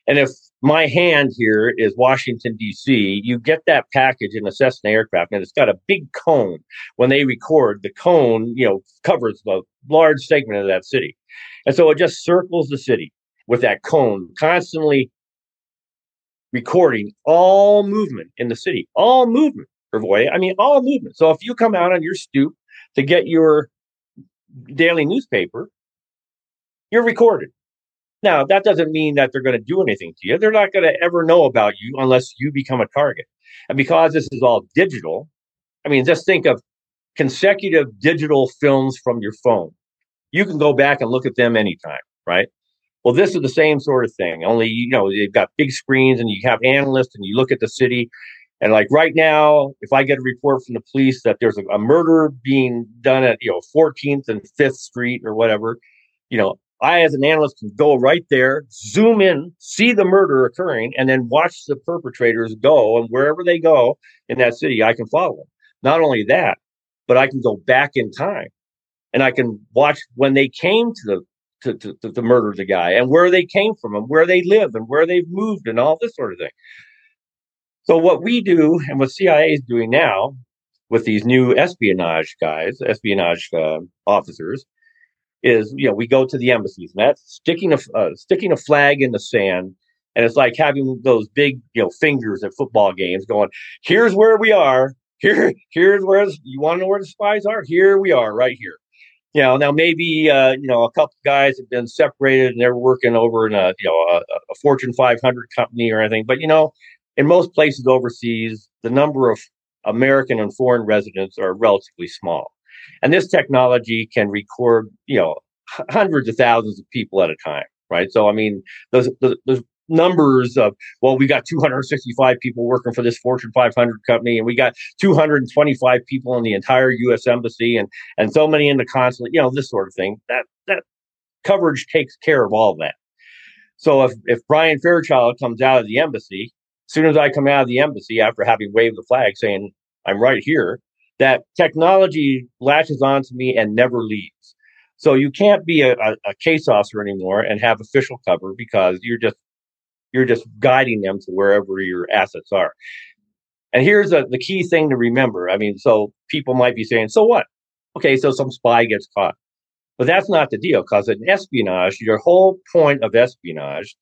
And if my hand here is Washington, D.C., you get that package in a Cessna aircraft and it's got a big cone. When they record, the cone, you know, covers a large segment of that city. And so it just circles the city with that cone, constantly recording all movement in the city, all movement. I mean, all movement. So if you come out on your stoop to get your daily newspaper, you're recorded. Now, that doesn't mean that they're going to do anything to you. They're not going to ever know about you unless you become a target. And because this is all digital, I mean, just think of consecutive digital films from your phone. You can go back and look at them anytime, right? Well, this is the same sort of thing, only, you know, they've got big screens and you have analysts and you look at the city And like right now, if I get a report from the police that there's a, a murder being done at you know 14th and 5th Street or whatever, you know, I as an analyst can go right there, zoom in, see the murder occurring, and then watch the perpetrators go. And wherever they go in that city, I can follow them. Not only that, but I can go back in time and I can watch when they came to the to, to, to, murder the guy and where they came from and where they live and where they've moved and all this sort of thing. So what we do and what CIA is doing now with these new espionage guys, espionage uh, officers, is you know we go to the embassies and that's sticking a uh, sticking a flag in the sand, and it's like having those big you know fingers at football games, going, "Here's where we are. Here, here's where you want to know where the spies are. Here we are, right here." You know, now maybe uh, you know a couple guys have been separated and they're working over in a you know a, a Fortune 500 company or anything, but you know in most places overseas, the number of American and foreign residents are relatively small. And this technology can record, you know, hundreds of thousands of people at a time, right? So, I mean, those, numbers of, well, we got 265 people working for this Fortune 500 company, and we got 225 people in the entire U.S. embassy, and and so many in the consulate, you know, this sort of thing. That that coverage takes care of all that. So if if Brian Fairchild comes out of the embassy as soon as I come out of the embassy after having waved the flag saying I'm right here, that technology latches onto me and never leaves. So you can't be a, a, a case officer anymore and have official cover because you're just you're just guiding them to wherever your assets are. And here's a, the key thing to remember. I mean, so people might be saying, so what? Okay, so some spy gets caught. But that's not the deal because in espionage, your whole point of espionage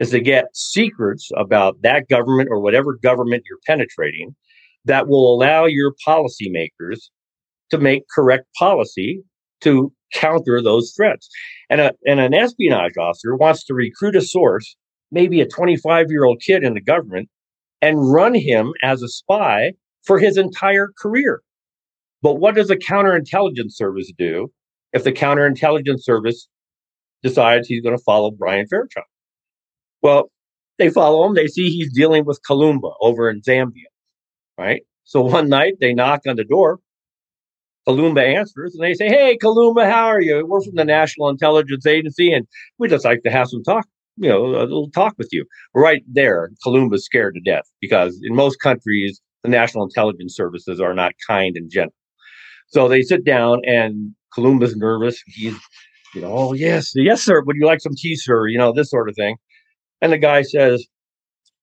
is to get secrets about that government or whatever government you're penetrating that will allow your policymakers to make correct policy to counter those threats. And, a, and an espionage officer wants to recruit a source, maybe a 25 year old kid in the government, and run him as a spy for his entire career. But what does a counterintelligence service do if the counterintelligence service decides he's going to follow Brian Fairchild? Well, they follow him. They see he's dealing with Kalumba over in Zambia, right? So one night they knock on the door. Kalumba answers and they say, Hey, Kalumba, how are you? We're from the National Intelligence Agency and we'd just like to have some talk, you know, a little talk with you. Right there, Kalumba's scared to death because in most countries, the National Intelligence Services are not kind and gentle. So they sit down and Kalumba's nervous. He's, you know, oh, yes, yes, sir. Would you like some tea, sir? You know, this sort of thing. And the guy says,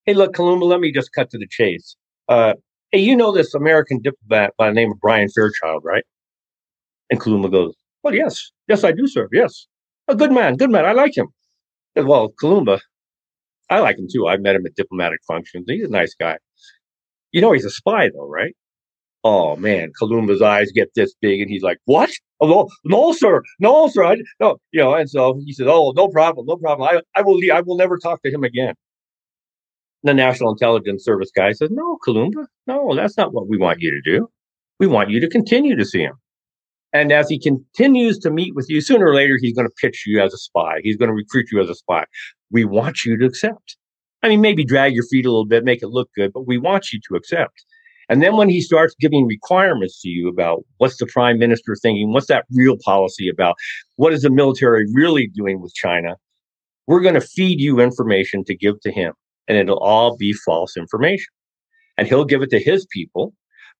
Hey, look, Kalumba, let me just cut to the chase. Uh, hey, you know this American diplomat by the name of Brian Fairchild, right? And Kalumba goes, Well, yes. Yes, I do, sir. Yes. A good man. Good man. I like him. Well, Kalumba, I like him too. I met him at diplomatic functions. He's a nice guy. You know, he's a spy, though, right? Oh man, Kalumba's eyes get this big, and he's like, "What? Oh, no, no, sir, no, sir, I, no." You know, and so he said, "Oh, no problem, no problem. I, I will, leave. I will never talk to him again." The National Intelligence Service guy says, "No, Kalumba, no, that's not what we want you to do. We want you to continue to see him." And as he continues to meet with you, sooner or later, he's going to pitch you as a spy. He's going to recruit you as a spy. We want you to accept. I mean, maybe drag your feet a little bit, make it look good, but we want you to accept. And then when he starts giving requirements to you about what's the prime minister thinking, what's that real policy about, what is the military really doing with China, we're going to feed you information to give to him. And it'll all be false information. And he'll give it to his people.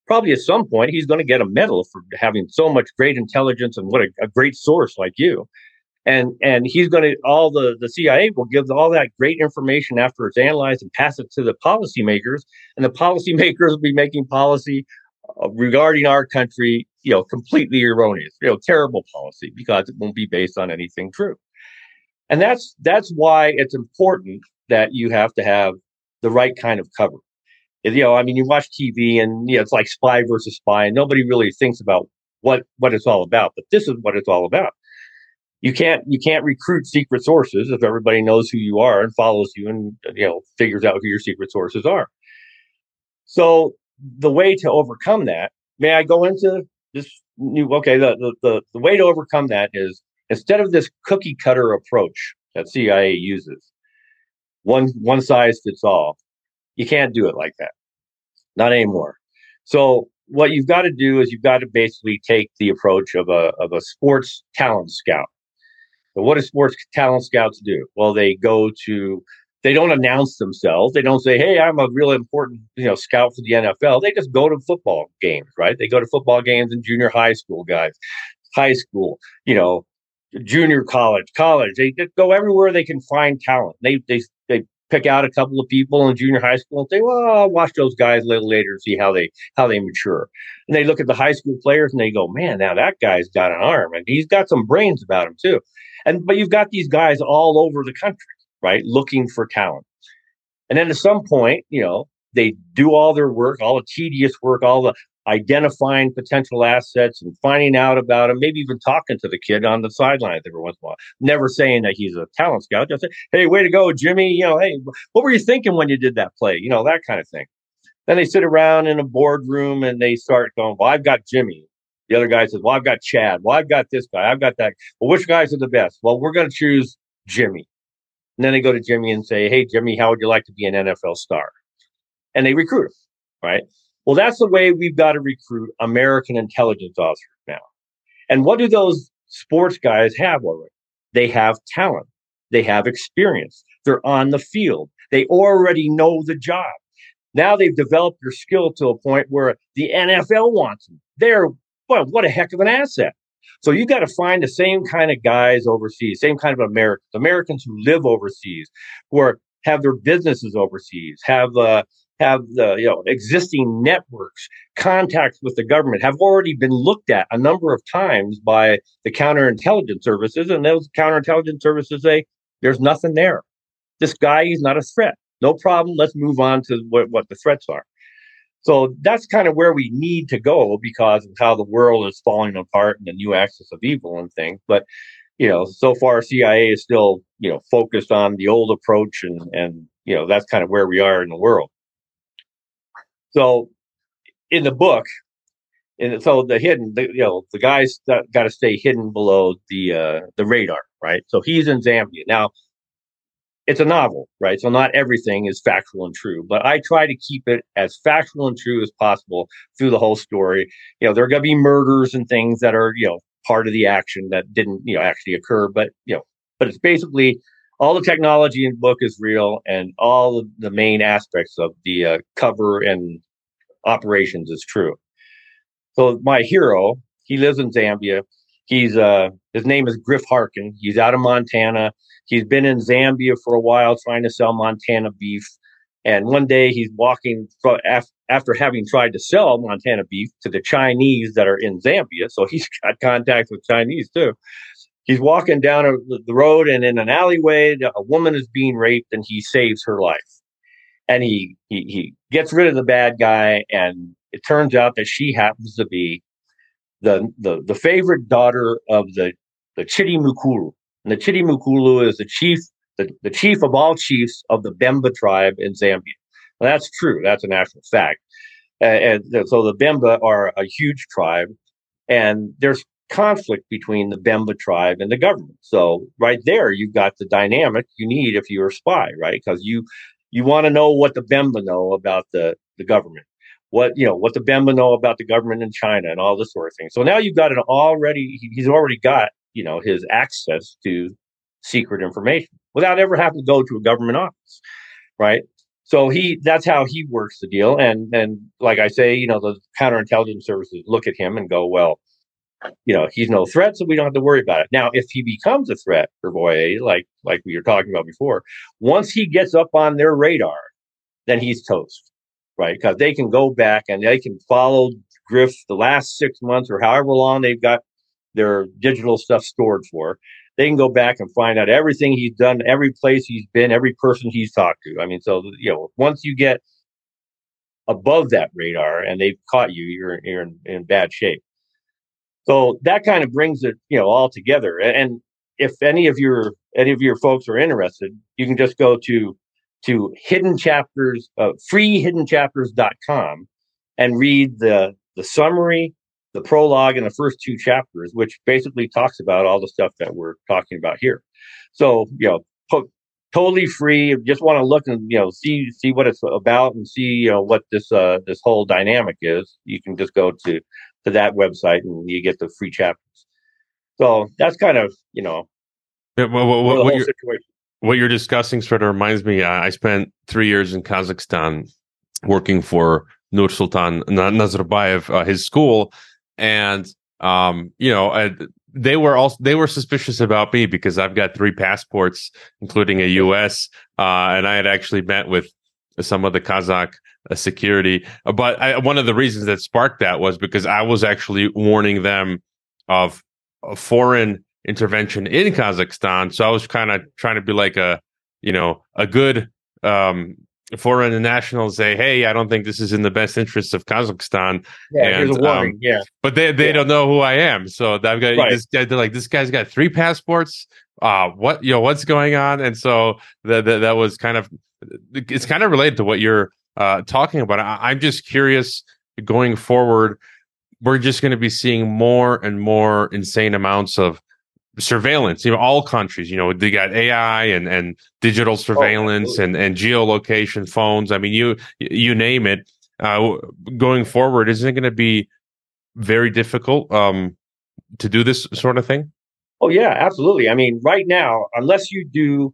Probably at some point, he's going to get a medal for having so much great intelligence and what a, a great source like you and and he's going to all the the CIA will give all that great information after it's analyzed and pass it to the policymakers, and the policymakers will be making policy uh, regarding our country, you know, completely erroneous, you know, terrible policy because it won't be based on anything true, and that's that's why it's important that you have to have the right kind of cover. You know, I mean, you watch TV and you know, it's like spy versus spy, and nobody really thinks about what what it's all about, but this is what it's all about you can't you can't recruit secret sources if everybody knows who you are and follows you and you know figures out who your secret sources are. So the way to overcome that, may I go into this new okay, the the, the, the way to overcome that is instead of this cookie cutter approach that CIA uses, one one size fits all, you can't do it like that. Not anymore. So what you've got to do is you've got to basically take the approach of a of a sports talent scout. But what do sports talent scouts do? Well, they go to they don't announce themselves. They don't say, "Hey, I'm a really important, you know, scout for the NFL." They just go to football games, right? They go to football games in junior high school, guys, high school, you know, junior college, college. They just go everywhere they can find talent. They they pick out a couple of people in junior high school and say, "Well, I'll watch those guys a little later and see how they how they mature." And they look at the high school players and they go, "Man, now that guy's got an arm and he's got some brains about him too." And but you've got these guys all over the country, right, looking for talent. And then at some point, you know, they do all their work, all the tedious work, all the identifying potential assets and finding out about him, maybe even talking to the kid on the sidelines every once in a while. Never saying that he's a talent scout, just say, hey, way to go, Jimmy. You know, hey, what were you thinking when you did that play? You know, that kind of thing. Then they sit around in a boardroom and they start going, well, I've got Jimmy. The other guy says, well, I've got Chad. Well, I've got this guy. I've got that. Well, which guys are the best? Well, we're going to choose Jimmy. And then they go to Jimmy and say, hey, Jimmy, how would you like to be an NFL star? And they recruit him, right? Well, that's the way we've got to recruit American intelligence officers now. And what do those sports guys have already? They have talent. They have experience. They're on the field. They already know the job. Now they've developed their skill to a point where the NFL wants them. They're, well, what a heck of an asset. So you've got to find the same kind of guys overseas, same kind of Americans, Americans who live overseas, who are, have their businesses overseas, have uh, have the you know existing networks, contacts with the government have already been looked at a number of times by the counterintelligence services, and those counterintelligence services say there's nothing there. This guy is not a threat. No problem. Let's move on to what, what the threats are. So that's kind of where we need to go because of how the world is falling apart and the new axis of evil and things. But you know, so far CIA is still you know focused on the old approach, and and you know that's kind of where we are in the world. So in the book, and so the hidden, the, you know, the guy's got to stay hidden below the uh, the radar, right? So he's in Zambia now. It's a novel, right? So not everything is factual and true, but I try to keep it as factual and true as possible through the whole story. You know, there are going to be murders and things that are, you know, part of the action that didn't, you know, actually occur, but you know, but it's basically all the technology in the book is real and all the main aspects of the uh, cover and operations is true. So my hero, he lives in Zambia. He's uh his name is Griff Harkin. He's out of Montana. He's been in Zambia for a while trying to sell Montana beef. And one day he's walking after having tried to sell Montana beef to the Chinese that are in Zambia. So he's got contacts with Chinese too. He's walking down the road and in an alleyway, a woman is being raped and he saves her life and he, he he gets rid of the bad guy, and it turns out that she happens to be the the, the favorite daughter of the the Chiti Mukulu. And the Chiti Mukulu is the chief, the, the chief of all chiefs of the Bemba tribe in Zambia. That's true. That's a national fact. Uh, and so the Bemba are a huge tribe, and there's conflict between the Bemba tribe and the government. So right there, you've got the dynamic you need if you're a spy, right? Because you you want to know what the Bemba know about the, the government, what you know, what the Bemba know about the government in China and all this sort of thing. So now you've got an already he's already got, you know, his access to secret information without ever having to go to a government office. Right. So he that's how he works the deal. And and like I say, you know, the counterintelligence services look at him and go, well, you know, he's no threat, so we don't have to worry about it. Now, if he becomes a threat for Hrvoje, like like we were talking about before, once he gets up on their radar, then he's toast, right? Because they can go back and they can follow Griff the last six months or however long they've got their digital stuff stored for. They can go back and find out everything he's done, every place he's been, every person he's talked to. I mean, so you know, once you get above that radar and they've caught you, you're you're in, in bad shape. So that kind of brings it, you know, all together. And if any of your any of your folks are interested, you can just go to to hidden chapters, uh, freehiddenchapters.com and read the the summary, the prologue, and the first two chapters, which basically talks about all the stuff that we're talking about here. So, you know, totally free. Just want to look and you know see see what it's about and see you know what this uh this whole dynamic is. You can just go to to that website and you get the free chapters. So that's kind of you know
yeah, well, well, what, what, you're, what, you're, discussing sort of reminds me. Uh, I spent three years in Kazakhstan working for Nur Sultan Nazarbayev, uh, his school, and um, you know, I, they were also they were suspicious about me because I've got three passports, including a U.S. Uh, and I had actually met with some of the Kazakh uh, security. But I, one of the reasons that sparked that was because I was actually warning them of a foreign intervention in Kazakhstan. So I was kind of trying to be like a, you know, a good um, foreign national say, "Hey, I don't think this is in the best interests of Kazakhstan."
Yeah, and, warning. Um, yeah,
but they they yeah. don't know who I am, so I've got right. this guy. They're like, "This guy's got three passports. Uh, what you know, what's going on?" And so that, that was kind of it's kind of related to what you're uh, talking about. I, I'm just curious going forward. We're just going to be seeing more and more insane amounts of surveillance you know all countries. You know they got ai and and digital oh, surveillance oh, and and geolocation phones. I mean you you name it. Uh going forward isn't it going to be very difficult um to do this sort of thing?
Oh yeah absolutely. I mean right now unless you do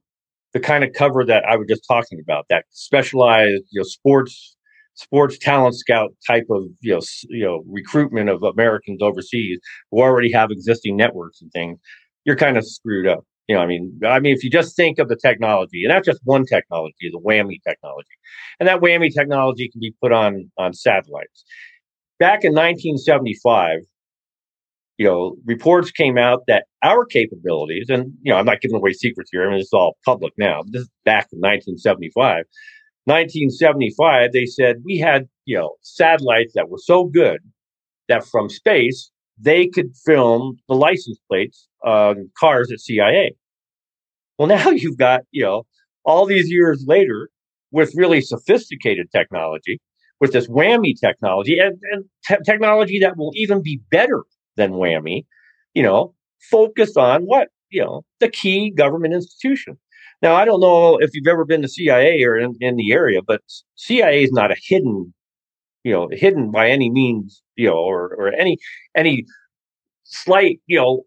the kind of cover that i was just talking about that specialized you know sports sports talent scout type of you know you know recruitment of Americans overseas who already have existing networks and things you're kind of screwed up. You know, I mean, I mean, if you just think of the technology, and that's just one technology, the whammy technology, and that whammy technology can be put on on satellites. Back in 1975, you know, reports came out that our capabilities, and you know, I'm not giving away secrets here. I mean, it's all public now. This is back in 1975. 1975, they said we had, you know, satellites that were so good that from space they could film the license plates on cars at CIA. Well, now you've got, you know, all these years later with really sophisticated technology, with this whammy technology and, and te- technology that will even be better than whammy, you know, focus on what, you know, the key government institution. Now, I don't know if you've ever been to CIA or in, in the area, but CIA is not a hidden you know, hidden by any means, you know, or, or any, any slight, you know,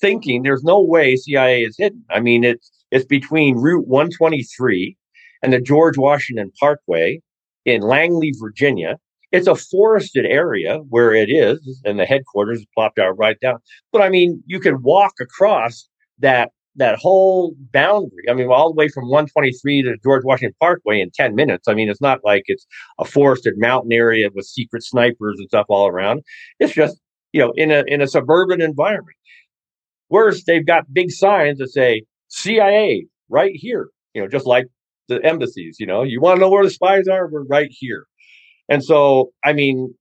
thinking there's no way CIA is hidden. I mean, it's, it's between Route 123 and the George Washington Parkway in Langley, Virginia. It's a forested area where it is, and the headquarters plopped out right down. But I mean, you can walk across that that whole boundary. I mean, all the way from 123 to George Washington Parkway in 10 minutes. I mean, it's not like it's a forested mountain area with secret snipers and stuff all around. It's just, you know, in a in a suburban environment. Worse, they've got big signs that say CIA right here, you know, just like the embassies, you know, you want to know where the spies are? We're right here. And so, I mean,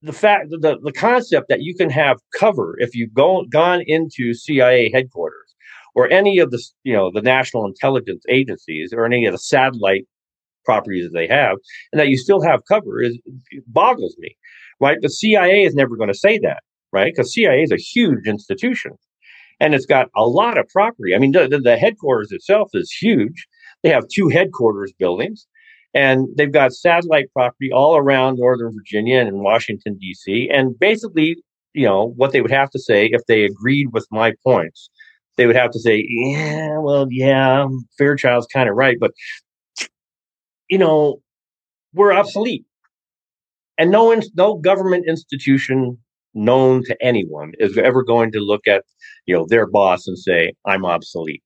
the fact the, the concept that you can have cover if you've go, gone into CIA headquarters or any of the you know the national intelligence agencies or any of the satellite properties that they have, and that you still have cover is boggles me, right? The CIA is never going to say that, right? Because CIA is a huge institution, and it's got a lot of property. I mean, the, the, the headquarters itself is huge. They have two headquarters buildings, and they've got satellite property all around Northern Virginia and in Washington D.C. And basically, you know, what they would have to say if they agreed with my points they would have to say, yeah, well, yeah, Fairchild's kind of right, but you know, we're obsolete. And no, in, no government institution known to anyone is ever going to look at, you know, their boss and say, I'm obsolete,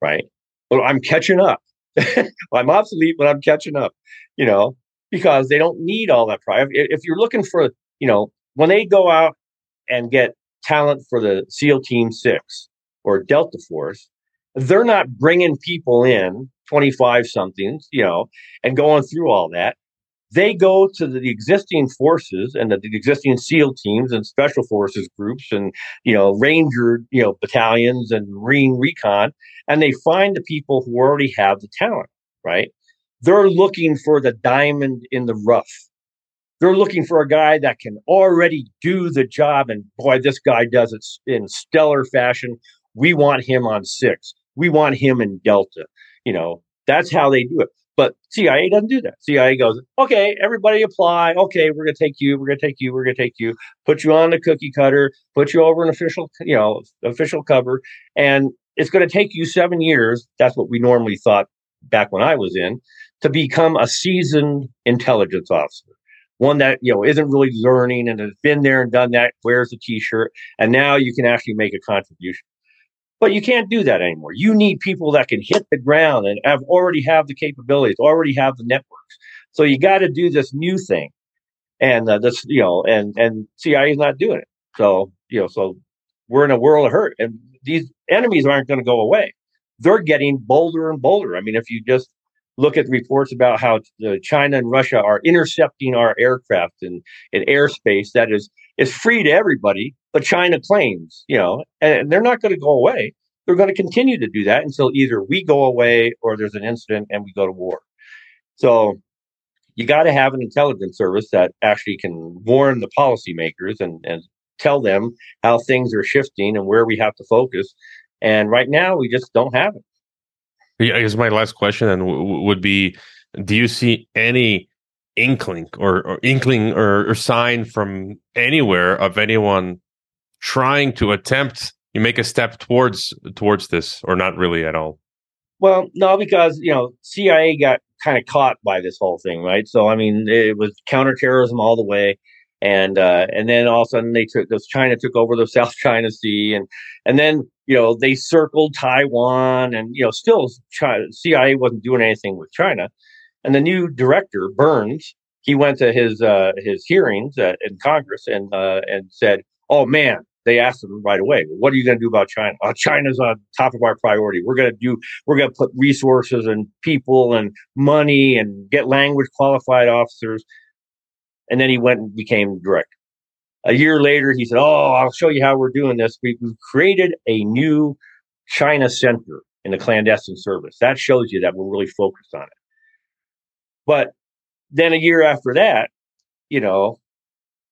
right? Well, I'm catching up. I'm obsolete, but I'm catching up, you know, because they don't need all that pride. If you're looking for, you know, when they go out and get talent for the SEAL Team Six, or Delta Force, they're not bringing people in, 25 somethings, you know, and going through all that. They go to the existing forces and the, the existing SEAL teams and special forces groups and, you know, Ranger, you know, battalions and Marine recon, and they find the people who already have the talent, right? They're looking for the diamond in the rough. They're looking for a guy that can already do the job. And boy, this guy does it in stellar fashion. We want him on six. We want him in Delta. You know, that's how they do it. But CIA doesn't do that. CIA goes, okay, everybody apply. Okay, we're going to take you. We're going to take you. We're going to take you. Put you on the cookie cutter. Put you over an official, you know, official cover, and it's going to take you seven years. That's what we normally thought back when I was in to become a seasoned intelligence officer. One that you know isn't really learning and has been there and done that, wears a t-shirt, and now you can actually make a contribution. But you can't do that anymore. You need people that can hit the ground and have already have the capabilities, already have the networks. So you got to do this new thing, and uh, this you know, and and CIA is not doing it. So you know, so we're in a world of hurt, and these enemies aren't going to go away. They're getting bolder and bolder. I mean, if you just look at the reports about how China and Russia are intercepting our aircraft in, in airspace that is is free to everybody, but China claims, you know, and they're not going to go away. They're going to continue to do that until either we go away or there's an incident and we go to war. So you got to have an intelligence service that actually can warn the policymakers and, and tell them how things are shifting and where we have to focus. And right now, we just don't have it.
Yeah, I guess my last question then w- would be: Do you see any inkling or, or inkling or, or, sign from anywhere of anyone trying to attempt you make a step towards towards this, or not really at all?
Well, no, because you know CIA got kind of caught by this whole thing, right? So I mean, it was counterterrorism all the way and uh, and then all of a sudden they took this China took over the South China Sea, and and then you know they circled Taiwan, and you know still China, CIA wasn't doing anything with China, and the new director Burns he went to his uh, his hearings in Congress and uh, and said, oh man. They asked him right away, "What are you going to do about China? Oh, China's on top of our priority. We're going to do. We're going to put resources and people and money and get language qualified officers." And then he went and became director. A year later, he said, Oh, I'll show you how we're doing this. We've created a new China center in the clandestine service. That shows you that we're really focused on it. But then a year after that, you know,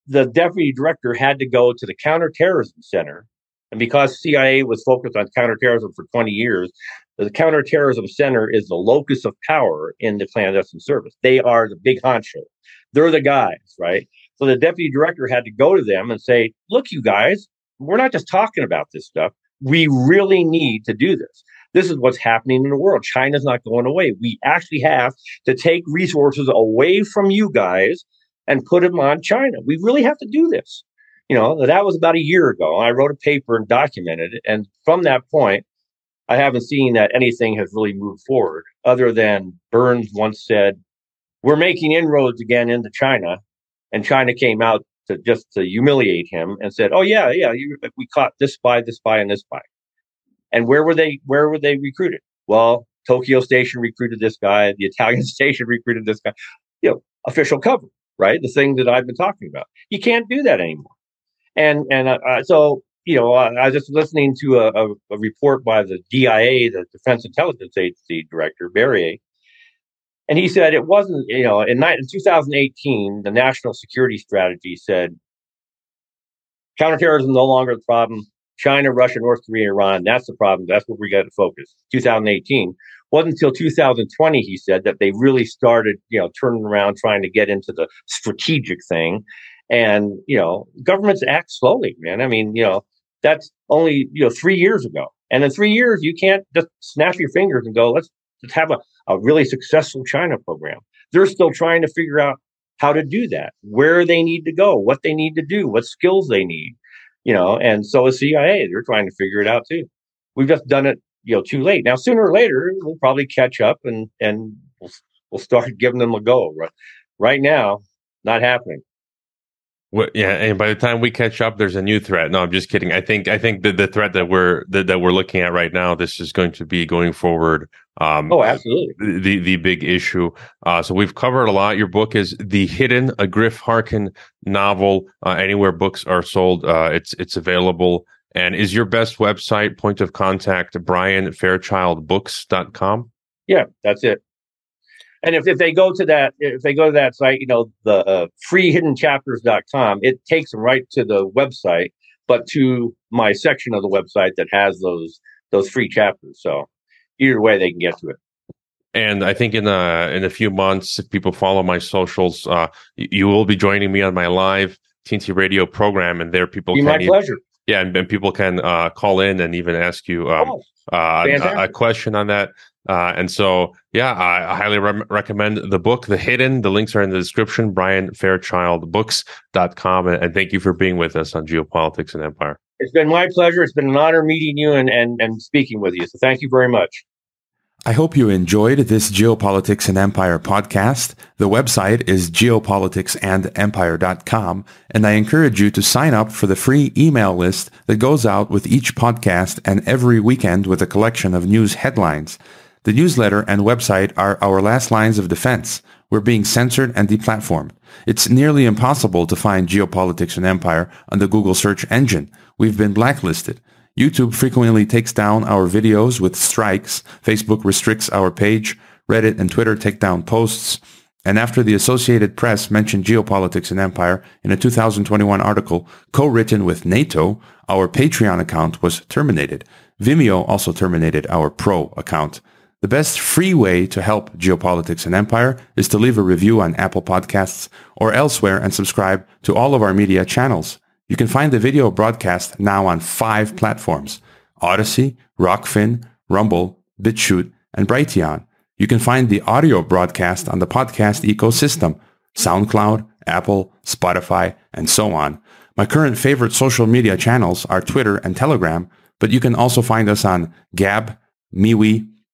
the deputy director had to go to the counterterrorism center. And because CIA was focused on counterterrorism for 20 years, the counterterrorism center is the locus of power in the clandestine service. They are the big honcho. They're the guys, right? So the deputy director had to go to them and say, look, you guys, we're not just talking about this stuff. We really need to do this. This is what's happening in the world. China's not going away. We actually have to take resources away from you guys and put them on China. We really have to do this. You know, that was about a year ago. I wrote a paper and documented it. And from that point, I haven't seen that anything has really moved forward other than Burns once said, we're making inroads again into China. And China came out to just to humiliate him and said, "Oh yeah, yeah, you, we caught this spy, this spy, and this spy." And where were they? Where were they recruited? Well, Tokyo Station recruited this guy. The Italian station recruited this guy. You know, official cover, right? The thing that I've been talking about. You can't do that anymore. And and uh, uh so you know, uh, I was just listening to a, a, a, report by the DIA, the Defense Intelligence Agency director, Berrier, and he said it wasn't, you know, in, in 2018, the national security strategy said counterterrorism no longer the problem. China, Russia, North Korea, Iran, that's the problem. That's what we got to focus. 2018 wasn't until 2020, he said, that they really started, you know, turning around, trying to get into the strategic thing. And, you know, governments act slowly, man. I mean, you know, that's only, you know, three years ago. And in three years, you can't just snap your fingers and go, let's, let's have a a really successful China program. They're still trying to figure out how to do that, where they need to go, what they need to do, what skills they need, you know, and so is CIA. They're trying to figure it out too. We've just done it, you know, too late. Now, sooner or later, we'll probably catch up and, and we'll, we'll start giving them a go. Right, right now, not happening.
Well, yeah, and by the time we catch up, there's a new threat. No, I'm just kidding. I think I think that the threat that we're that, that we're looking at right now, this is going to be going forward.
Um, oh, absolutely.
The the big issue. Uh, so we've covered a lot. Your book is "The Hidden," a Griff Harkin novel. Uh, anywhere books are sold, uh, it's it's available. And is your best website point of contact Brian Fairchild brianfairchildbooks.com?
Yeah, that's it. And if, if they go to that, if they go to that site, you know, the uh, freehiddenchapters.com, it takes them right to the website, but to my section of the website that has those, those free chapters. So either way, they can get to it.
and I think in a in a few months, if people follow my socials, uh, you will be joining me on my live TNT radio program, and there people
Be
can
my
even-
pleasure.
yeah, and, and people can uh, call in and even ask you um,
Oh,
uh, a, a question on that. Uh, and so, yeah, I, I highly rem- recommend the book, The Hidden. The links are in the description, brianfairchildbooks.com. And, and thank you for being with us on Geopolitics and Empire.
it's been my pleasure. It's been an honor meeting you and, and, and speaking with you. So thank you very much.
I hope you enjoyed this Geopolitics and Empire podcast. The website is geopoliticsandempire.com, and I encourage you to sign up for the free email list that goes out with each podcast and every weekend with a collection of news headlines. The newsletter and website are our last lines of defense. We're being censored and deplatformed. It's nearly impossible to find Geopolitics and Empire on the Google search engine. We've been blacklisted. YouTube frequently takes down our videos with strikes. Facebook restricts our page. Reddit and Twitter take down posts. And after the Associated Press mentioned geopolitics and empire in a 2021 article co-written with NATO, our Patreon account was terminated. Vimeo also terminated our Pro account. The best free way to help geopolitics and empire is to leave a review on Apple Podcasts or elsewhere and subscribe to all of our media channels. You can find the video broadcast now on five platforms, Odysee, Rokfin, Rumble, BitChute, and Brighteon. You can find the audio broadcast on the podcast ecosystem, SoundCloud, Apple, Spotify, and so on. My current favorite social media channels are Twitter and Telegram, but you can also find us on Gab, MeWe,